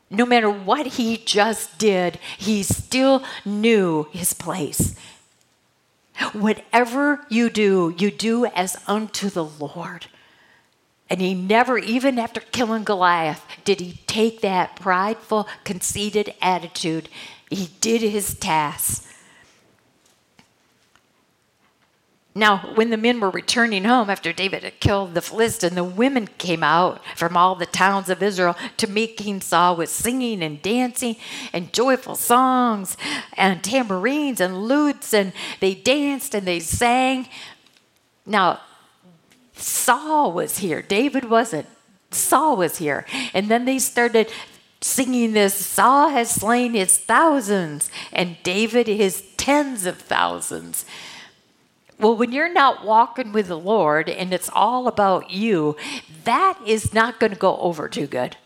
No matter what he just did, he still knew his place. Whatever you do, you do as unto the Lord. And he never, even after killing Goliath, did he take that prideful, conceited attitude. He did his task. Now, when the men were returning home after David had killed the Philistine, the women came out from all the towns of Israel to meet King Saul with singing and dancing and joyful songs and tambourines and lutes, and they danced and they sang. Now, Saul was here, David wasn't. Saul was here. And then they started singing this Saul has slain his thousands, and David his tens of thousands. Well, when you're not walking with the Lord and it's all about you, that is not going to go over too good.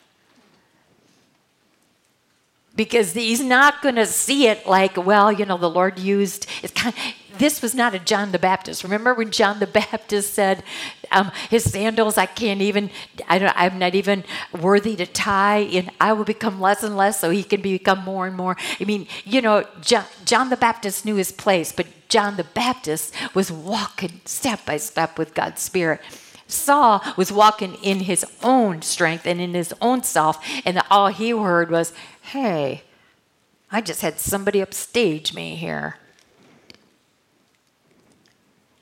Because he's not going to see it like, well, you know, the Lord used. Kind of, this was not a John the Baptist. Remember when John the Baptist said, um, "His sandals, I can't even. I don't. I'm not even worthy to tie, and I will become less and less, so he can become more and more." I mean, you know, John, John the Baptist knew his place, but John the Baptist was walking step by step with God's Spirit. Saul was walking in his own strength and in his own self, and all he heard was, Hey, I just had somebody upstage me here.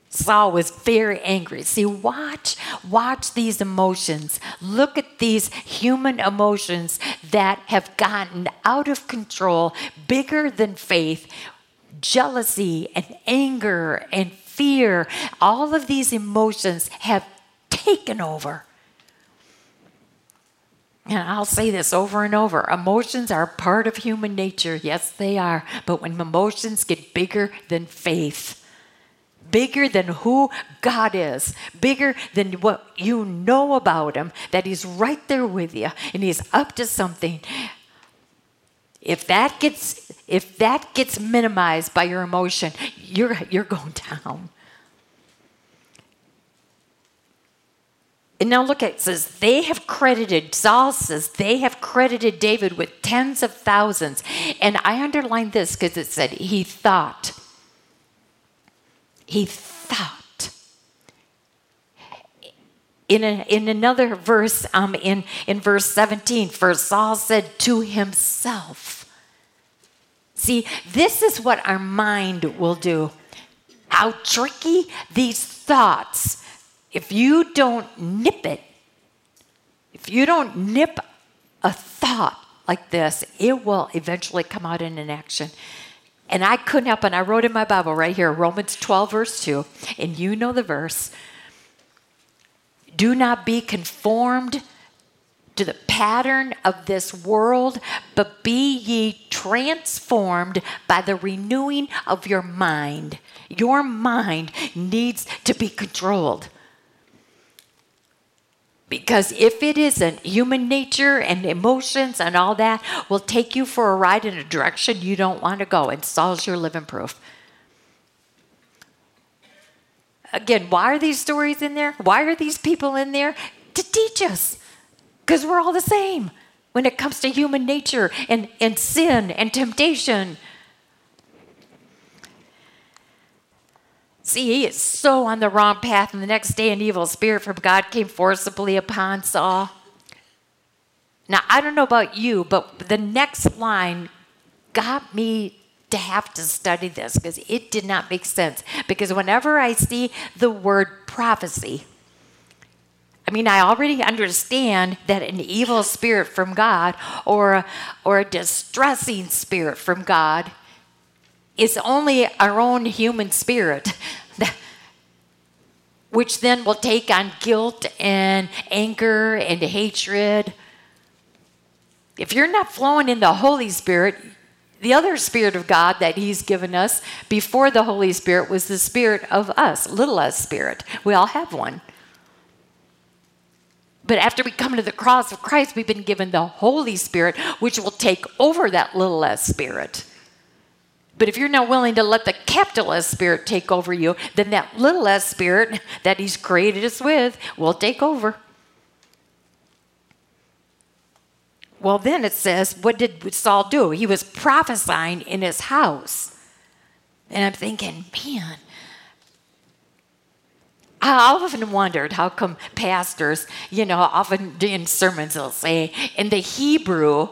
Saul was very angry. See, watch, watch these emotions. Look at these human emotions that have gotten out of control, bigger than faith, jealousy and anger and fear, all of these emotions have taken over. And I'll say this over and over emotions are part of human nature. Yes, they are. But when emotions get bigger than faith, bigger than who God is, bigger than what you know about Him, that He's right there with you and He's up to something, if that gets if that gets minimized by your emotion, you're you're going down. And now look at it, says they have credited Saul says they have credited David with tens of thousands. And I underlined this because it said he thought. He thought in, a, in another verse, um, in, in verse 17, for Saul said to himself, See, this is what our mind will do. How tricky these thoughts, if you don't nip it, if you don't nip a thought like this, it will eventually come out in an action. And I couldn't help it. I wrote in my Bible right here, Romans 12, verse 2, and you know the verse. Do not be conformed to the pattern of this world, but be ye transformed by the renewing of your mind. Your mind needs to be controlled. Because if it isn't, human nature and emotions and all that will take you for a ride in a direction you don't want to go. And Saul's your living proof. Again, why are these stories in there? Why are these people in there? To teach us. Because we're all the same when it comes to human nature and, and sin and temptation. See, he is so on the wrong path, and the next day an evil spirit from God came forcibly upon Saul. Now, I don't know about you, but the next line got me to have to study this because it did not make sense. Because whenever I see the word prophecy, I mean, I already understand that an evil spirit from God or or a distressing spirit from God is only our own human spirit, which then will take on guilt and anger and hatred. If you're not flowing in the Holy Spirit, the other Spirit of God that He's given us before the Holy Spirit was the Spirit of us, little us Spirit. We all have one. But after we come to the cross of Christ, we've been given the Holy Spirit, which will take over that little s spirit. But if you're not willing to let the capital S spirit take over you, then that little s spirit that He's created us with will take over. well, then it says, what did Saul do? He was prophesying in his house. And I'm thinking, man, I often wondered how come pastors, you know, often in sermons they'll say, in the Hebrew,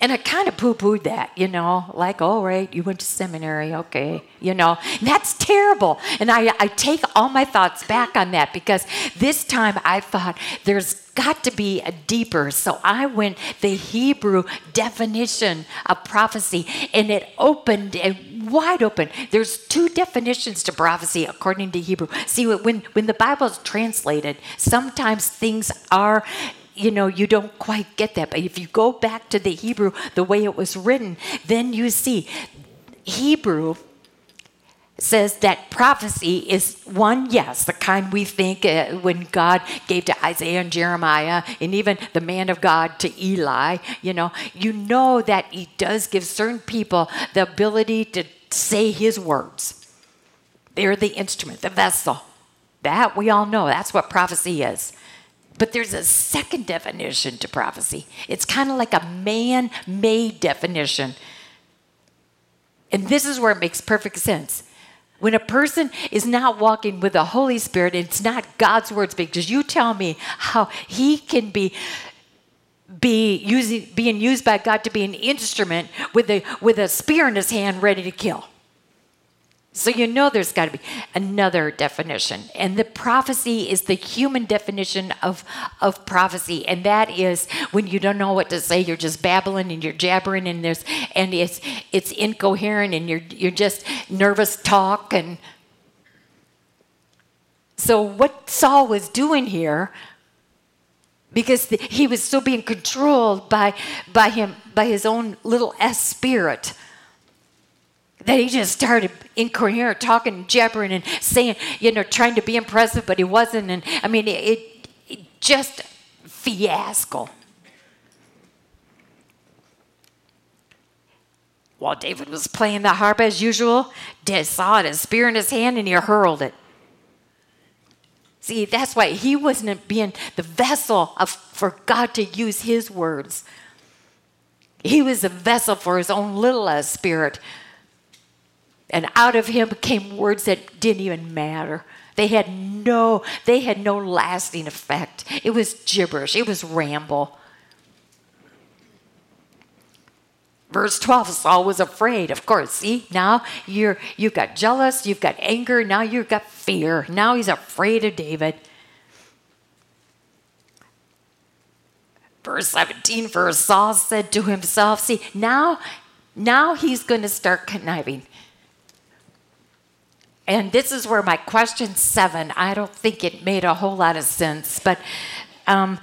and I kind of poo pooed that, you know, like, all right, you went to seminary, okay, you know, and that's terrible. And I, I take all my thoughts back on that because this time I thought there's got to be a deeper. So I went the Hebrew definition of prophecy and it opened and wide open. There's two definitions to prophecy according to Hebrew. See, when, when the Bible is translated, sometimes things are you know, you don't quite get that. But if you go back to the Hebrew, the way it was written, then you see Hebrew says that prophecy is one, yes, the kind we think uh, when God gave to Isaiah and Jeremiah, and even the man of God to Eli, you know, you know that he does give certain people the ability to say his words. They're the instrument, the vessel. That we all know. That's what prophecy is. But there's a second definition to prophecy. It's kind of like a man made definition. And this is where it makes perfect sense. When a person is not walking with the Holy Spirit, it's not God's words because you tell me how he can be be using being used by God to be an instrument with a with a spear in his hand ready to kill. So you know there's got to be another definition. And the prophecy is the human definition of, of prophecy. And that is when you don't know what to say, you're just babbling and you're jabbering and there's and it's it's incoherent and you're you're just nervous talk and so what Saul was doing here because the, he was still being controlled by by him by his own little s spirit that he just started incoherent, talking, jabbering, and saying, you know, trying to be impressive, but he wasn't. And I mean, it, it just fiasco. While David was playing the harp as usual, David saw a spear in his hand, and he hurled it. See, that's why he wasn't being the vessel of, for God to use his words. He was a vessel for his own little spirit and out of him came words that didn't even matter. They had no they had no lasting effect. It was gibberish. It was ramble. Verse 12, Saul was afraid. Of course, see, now you're you've got jealous, you've got anger, now you've got fear. Now he's afraid of David. Verse 17, for Saul said to himself, see, now now he's going to start conniving. And this is where my question seven, I don't think it made a whole lot of sense, but, um,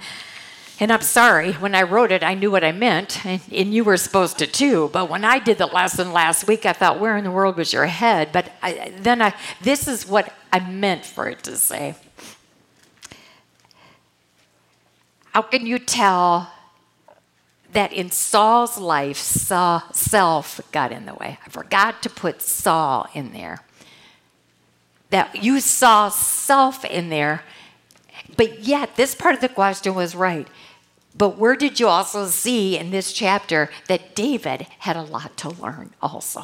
and I'm sorry, when I wrote it, I knew what I meant, and, and, you were supposed to too. But when I did the lesson last week, I thought, where in the world was your head? But I, then I, this is what I meant for it to say. How can you tell that in Saul's life, self got in the way? I forgot to put Saul in there that you saw self in there, but yet this part of the question was right. But where did you also see in this chapter that David had a lot to learn also?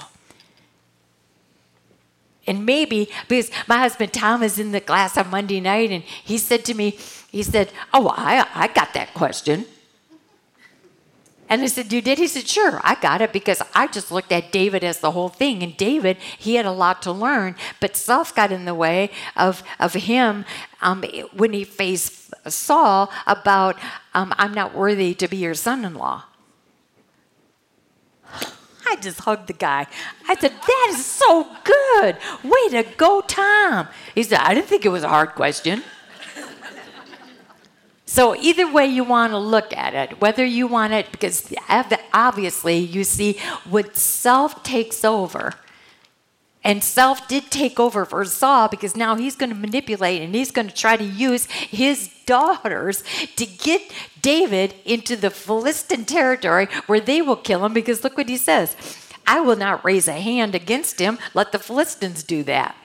And maybe because my husband Tom is in the class on Monday night and he said to me, he said, Oh, I, I got that question. And I said, You did? He said, Sure, I got it because I just looked at David as the whole thing. And David, he had a lot to learn, but self got in the way of, of him um, when he faced Saul about, um, I'm not worthy to be your son in law. I just hugged the guy. I said, That is so good. Way to go, Tom. He said, I didn't think it was a hard question. So, either way you want to look at it, whether you want it, because obviously you see what self takes over. And self did take over for Saul because now he's going to manipulate and he's going to try to use his daughters to get David into the Philistine territory where they will kill him. Because look what he says I will not raise a hand against him. Let the Philistines do that.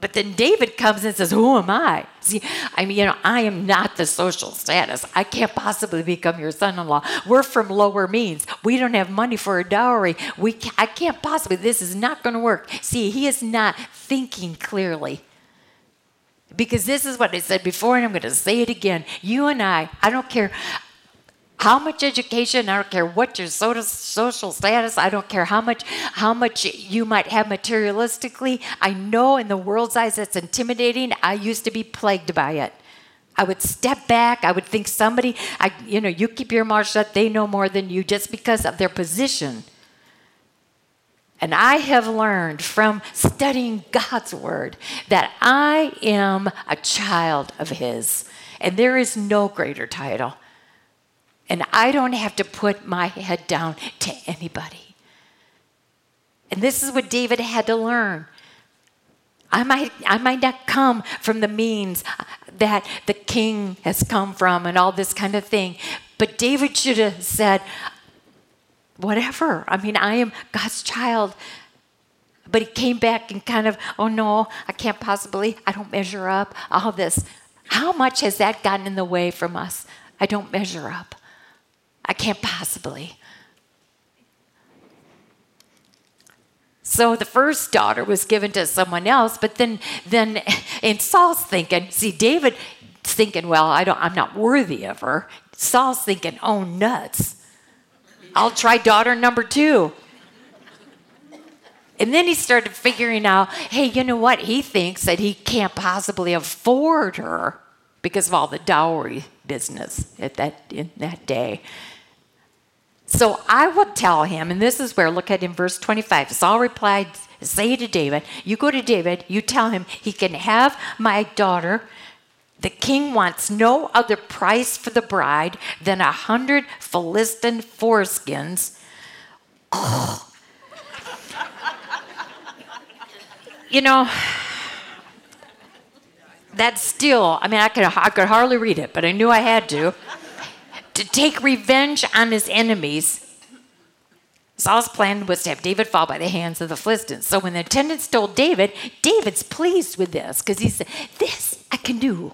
But then David comes and says, Who am I? See, I mean, you know, I am not the social status. I can't possibly become your son in law. We're from lower means. We don't have money for a dowry. We, can't, I can't possibly, this is not going to work. See, he is not thinking clearly. Because this is what I said before, and I'm going to say it again. You and I, I don't care how much education? I don't care what your social status. I don't care how much how much you might have materialistically. I know in the world's eyes it's intimidating. I used to be plagued by it. I would step back. I would think somebody i you know you keep your mouth shut. They know more than you just because of their position. And I have learned from studying God's word that I am a child of His. And there is no greater title. And I don't have to put my head down to anybody. And this is what David had to learn. I might, I might not come from the means that the king has come from and all this kind of thing. But David should have said, whatever. I mean, I am God's child. But he came back and kind of, oh no, I can't possibly, I don't measure up, all this. How much has that gotten in the way from us? I don't measure up. I can't possibly. So the first daughter was given to someone else, but then then and Saul's thinking, see, David's thinking, well, I don't I'm not worthy of her. Saul's thinking, oh nuts. I'll try daughter number two. And then he started figuring out, hey, you know what? He thinks that he can't possibly afford her because of all the dowry business at that in that day. So I will tell him, and this is where, look at in verse 25. Saul replied, Say to David, You go to David, you tell him he can have my daughter. The king wants no other price for the bride than a hundred Philistine foreskins. Oh. you know, that's still, I mean, I could, I could hardly read it, but I knew I had to to take revenge on his enemies. Saul's plan was to have David fall by the hands of the Philistines. So when the attendants told David, David's pleased with this because he said, This I can do.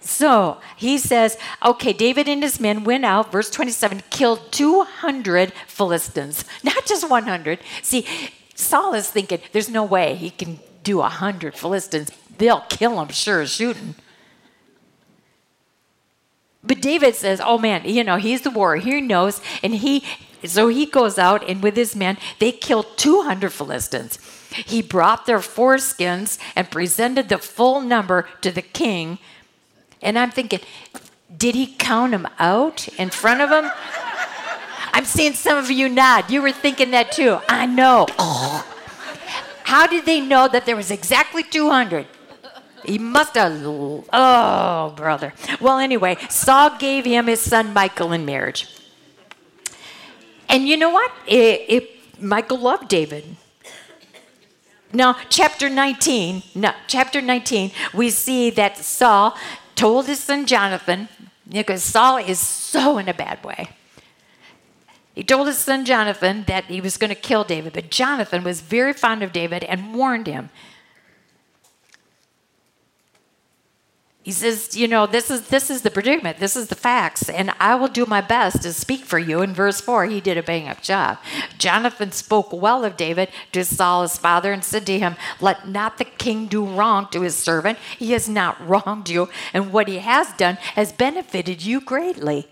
So he says, okay, David and his men went out, verse 27, killed 200 Philistines, not just 100. See, Saul is thinking, there's no way he can do 100 Philistines. They'll kill him, sure shooting. But David says, oh man, you know, he's the warrior. He knows. And he, so he goes out and with his men, they killed 200 Philistines. He brought their foreskins and presented the full number to the king. And I'm thinking, did he count them out in front of him? I'm seeing some of you nod. You were thinking that too. I know. How did they know that there was exactly 200? He must have. Oh, brother. Well, anyway, Saul gave him his son Michal in marriage. And you know what? It, it, Michal loved David. Now, chapter 19, no, chapter 19, we see that Saul told his son Jonathan, because Saul is so in a bad way. He told his son Jonathan that he was going to kill David, but Jonathan was very fond of David and warned him he says, you know, this is this is the predicament, this is the facts, and I will do my best to speak for you. In verse four, he did a bang up job. Jonathan spoke well of David to Saul his father and said to him, Let not the king do wrong to his servant. He has not wronged you, and what he has done has benefited you greatly.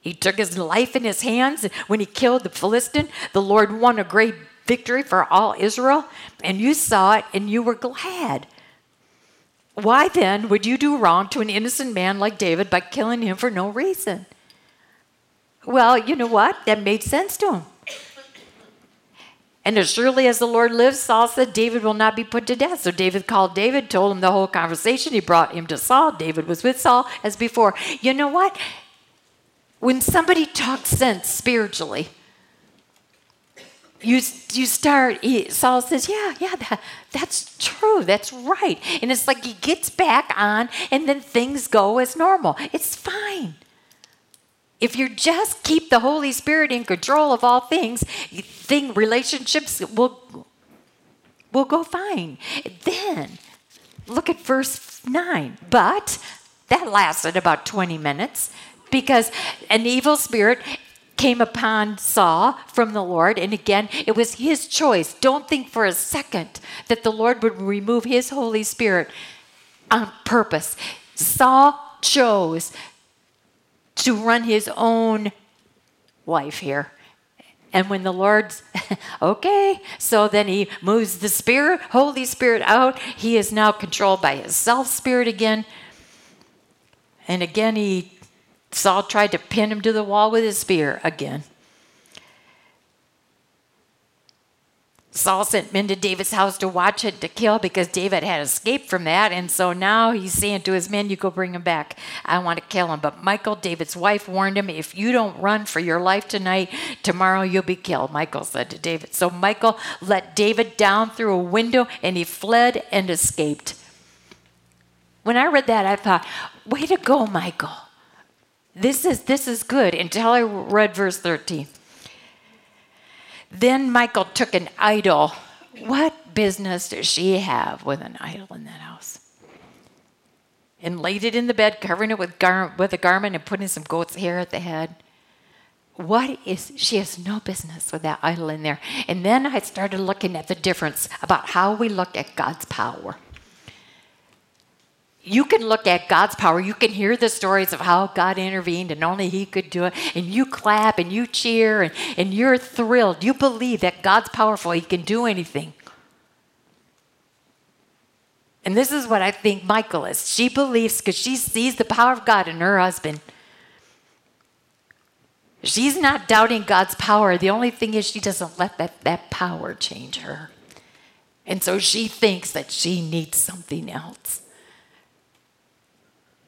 He took his life in his hands when he killed the Philistine. The Lord won a great victory for all Israel, and you saw it and you were glad. Why then would you do wrong to an innocent man like David by killing him for no reason? Well, you know what? That made sense to him. And as surely as the Lord lives, Saul said, David will not be put to death. So David called David, told him the whole conversation. He brought him to Saul. David was with Saul as before. You know what? When somebody talks sense spiritually, you, you start, he, Saul says, Yeah, yeah, that, that's true. That's right. And it's like he gets back on, and then things go as normal. It's fine. If you just keep the Holy Spirit in control of all things, thing relationships will we'll go fine. Then look at verse 9. But that lasted about 20 minutes because an evil spirit came upon Saul from the Lord. And again, it was his choice. Don't think for a second that the Lord would remove his Holy Spirit on purpose. Saul chose to run his own life here. And when the Lord's, okay, so then he moves the Spirit, Holy Spirit out. He is now controlled by his self spirit again. And again, he Saul tried to pin him to the wall with his spear again. Saul sent men to David's house to watch it to kill because David had escaped from that. And so now he's saying to his men, You go bring him back. I want to kill him. But Michal, David's wife, warned him, If you don't run for your life tonight, tomorrow you'll be killed. Michal said to David. So Michal let David down through a window and he fled and escaped. When I read that, I thought, Way to go, Michal. This is this is good until I read verse 13. Then Michal took an idol. What business does she have with an idol in that house? And laid it in the bed, covering it with, gar- with a garment and putting some goat's hair at the head. What is, she has no business with that idol in there. And then I started looking at the difference about how we look at God's power you can look at God's power. You can hear the stories of how God intervened and only He could do it. And you clap and you cheer and, and you're thrilled. You believe that God's powerful. He can do anything. And this is what I think Michal is. She believes because she sees the power of God in her husband. She's not doubting God's power. The only thing is she doesn't let that, that power change her. And so she thinks that she needs something else.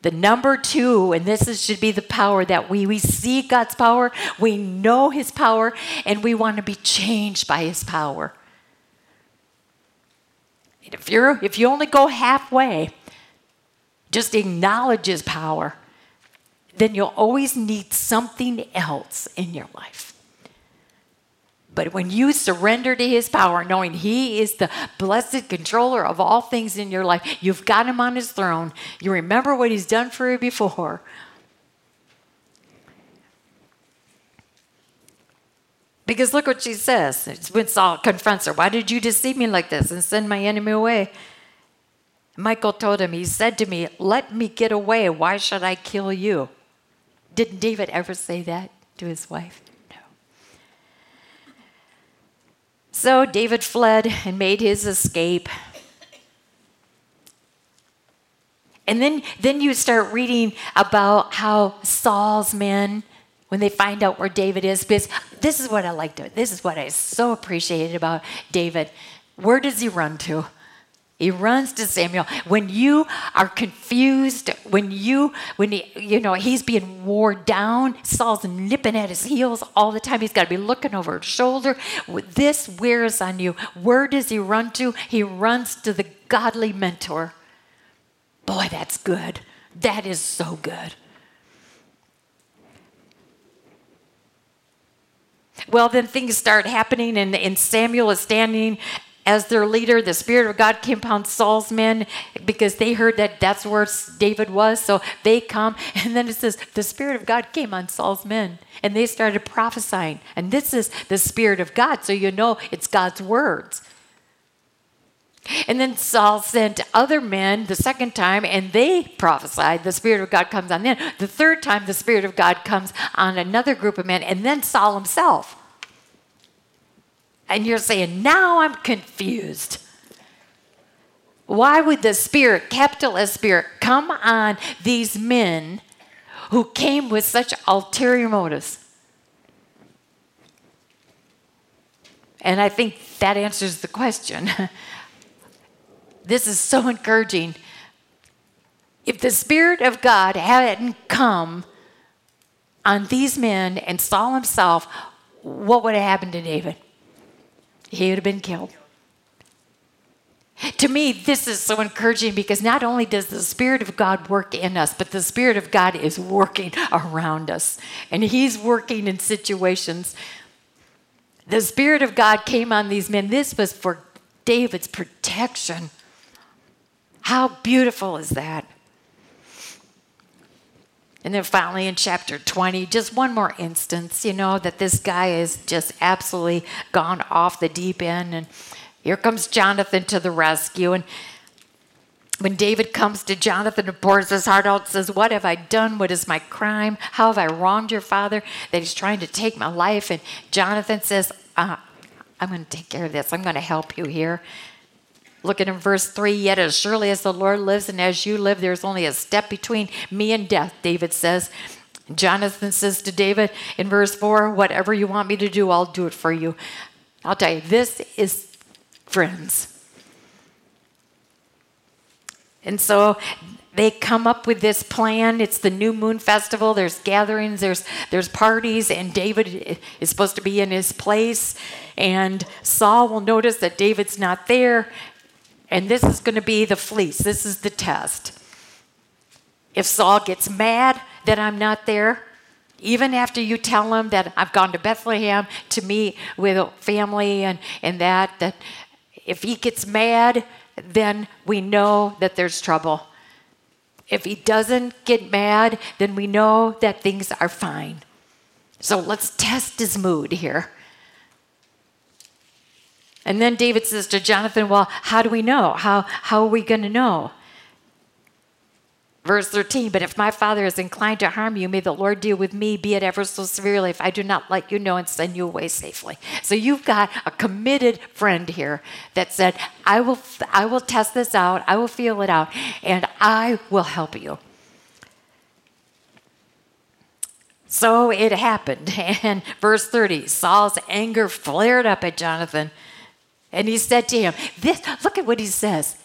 The number two, and this is, should be the power that we, we see God's power, we know His power, and we want to be changed by His power. And if, you're, if you only go halfway, just acknowledge His power, then you'll always need something else in your life. But when you surrender to his power, knowing he is the blessed controller of all things in your life, you've got him on his throne, you remember what he's done for you before. Because look what she says. It's when Saul confronts her, Why did you deceive me like this and send my enemy away? Michal told him, He said to me, Let me get away. Why should I kill you? Didn't David ever say that to his wife? So David fled and made his escape. And then, then you start reading about how Saul's men, when they find out where David is, because this is what I liked. This is what I so appreciated about David. Where does he run to? He runs to Samuel. When you are confused, when you, when he, you know, he's being wore down, Saul's nipping at his heels all the time. He's got to be looking over his shoulder. This wears on you. Where does he run to? He runs to the godly mentor. Boy, that's good. That is so good. Well, then things start happening, and, and Samuel is standing as their leader, the Spirit of God came upon Saul's men because they heard that that's where David was. So they come, and then it says the Spirit of God came on Saul's men, and they started prophesying. And this is the Spirit of God, so you know it's God's words. And then Saul sent other men the second time, and they prophesied. The Spirit of God comes on them. The third time, the Spirit of God comes on another group of men, and then Saul himself. And you're saying, now I'm confused. Why would the Spirit, capital S Spirit, come on these men who came with such ulterior motives? And I think that answers the question. this is so encouraging. If the Spirit of God hadn't come on these men and Saul himself, what would have happened to David? He would have been killed. To me, this is so encouraging because not only does the Spirit of God work in us, but the Spirit of God is working around us. And He's working in situations. The Spirit of God came on these men. This was for David's protection. How beautiful is that? And then finally in chapter 20, just one more instance, you know, that this guy is just absolutely gone off the deep end. And here comes Jonathan to the rescue. And when David comes to Jonathan and pours his heart out, says, What have I done? What is my crime? How have I wronged your father that he's trying to take my life? And Jonathan says, uh, I'm going to take care of this. I'm going to help you here. Look at in verse 3 Yet as surely as the Lord lives and as you live, there's only a step between me and death, David says. Jonathan says to David in verse 4 Whatever you want me to do, I'll do it for you. I'll tell you, this is friends. And so they come up with this plan. It's the new moon festival. There's gatherings, there's there's parties, and David is supposed to be in his place. And Saul will notice that David's not there, and this is going to be the fleece. This is the test. If Saul gets mad that I'm not there, even after you tell him that I've gone to Bethlehem to meet with family and, and that, that if he gets mad, then we know that there's trouble. If he doesn't get mad, then we know that things are fine. So let's test his mood here. And then David says to Jonathan, Well, how do we know? How, how are we going to know? Verse 13, but if my father is inclined to harm you, may the Lord deal with me, be it ever so severely, if I do not let you know and send you away safely. So you've got a committed friend here that said, I will, I will test this out, I will feel it out, and I will help you. So it happened. And verse 30, Saul's anger flared up at Jonathan. And he said to him, This look at what he says.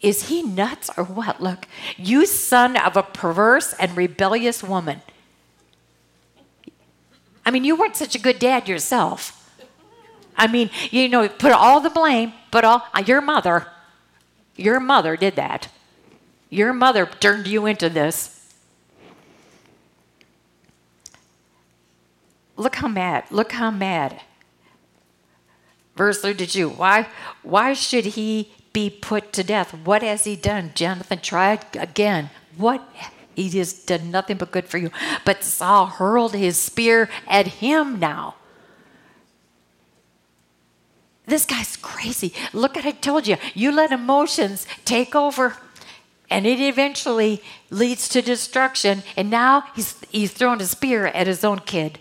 Is he nuts or what? Look, you son of a perverse and rebellious woman. I mean, you weren't such a good dad yourself. I mean, you know, put all the blame, but all uh, your mother, your mother did that. Your mother turned you into this. Look how mad. Look how mad Verse 32 Why, why should he be put to death? What has he done? Jonathan tried again. What? He has done nothing but good for you. But Saul hurled his spear at him now. This guy's crazy. Look at I told you. You let emotions take over and it eventually leads to destruction. And now he's, he's thrown a spear at his own kid.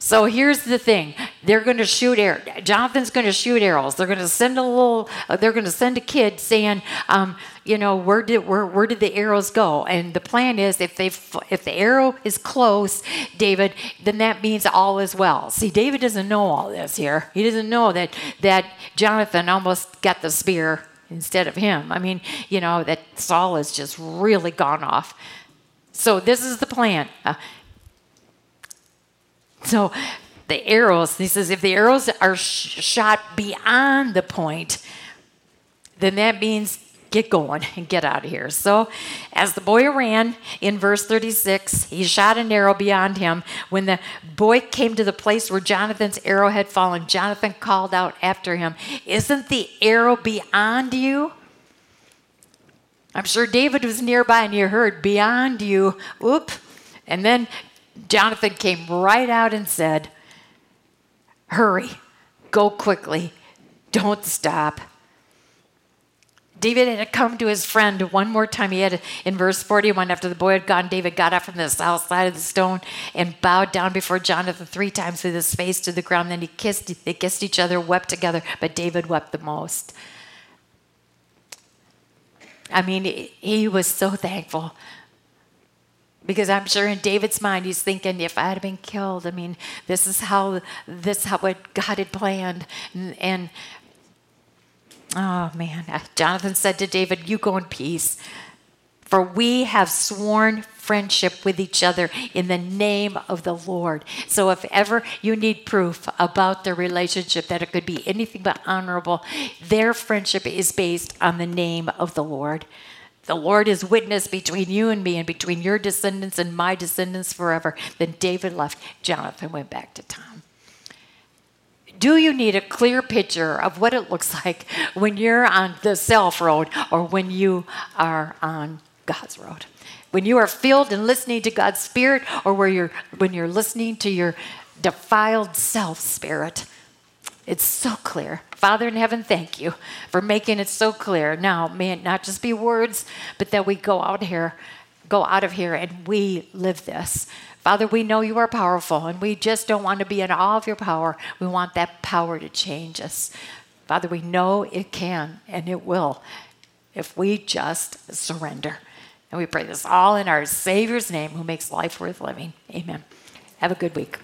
So here's the thing: they're going to shoot arrows. Jonathan's going to shoot arrows. They're going to send a little. Uh, they're going to send a kid saying, um, you know, where did where where did the arrows go? And the plan is, if they if the arrow is close, David, then that means all is well. See, David doesn't know all this here. He doesn't know that that Jonathan almost got the spear instead of him. I mean, you know, that Saul has just really gone off. So this is the plan. Uh, so the arrows, he says, if the arrows are sh- shot beyond the point, then that means get going and get out of here. So, as the boy ran in verse 36, he shot an arrow beyond him. When the boy came to the place where Jonathan's arrow had fallen, Jonathan called out after him, Isn't the arrow beyond you? I'm sure David was nearby and he heard, Beyond you. Oop. And then Jonathan came right out and said, Hurry, go quickly, don't stop. David had come to his friend one more time. He had in verse 41 after the boy had gone, David got up from the south side of the stone and bowed down before Jonathan three times with his face to the ground. Then he kissed, they kissed each other, wept together, but David wept the most. I mean, he was so thankful because I'm sure in David's mind he's thinking, if I had been killed, I mean, this is how this is how what God had planned. And, and oh man, Jonathan said to David, "You go in peace." For we have sworn friendship with each other in the name of the Lord. So, if ever you need proof about their relationship that it could be anything but honorable, their friendship is based on the name of the Lord. The Lord is witness between you and me and between your descendants and my descendants forever. Then David left. Jonathan went back to town. Do you need a clear picture of what it looks like when you're on the self road or when you are on God's road? When you are filled and listening to God's Spirit or where you're, when you're listening to your defiled self spirit. It's so clear. Father in heaven, thank you for making it so clear. Now, may it not just be words, but that we go out here, go out of here and we live this. Father, we know you are powerful and we just don't want to be in awe of your power. We want that power to change us. Father, we know it can and it will if we just surrender. And we pray this all in our Savior's name who makes life worth living. Amen. Have a good week.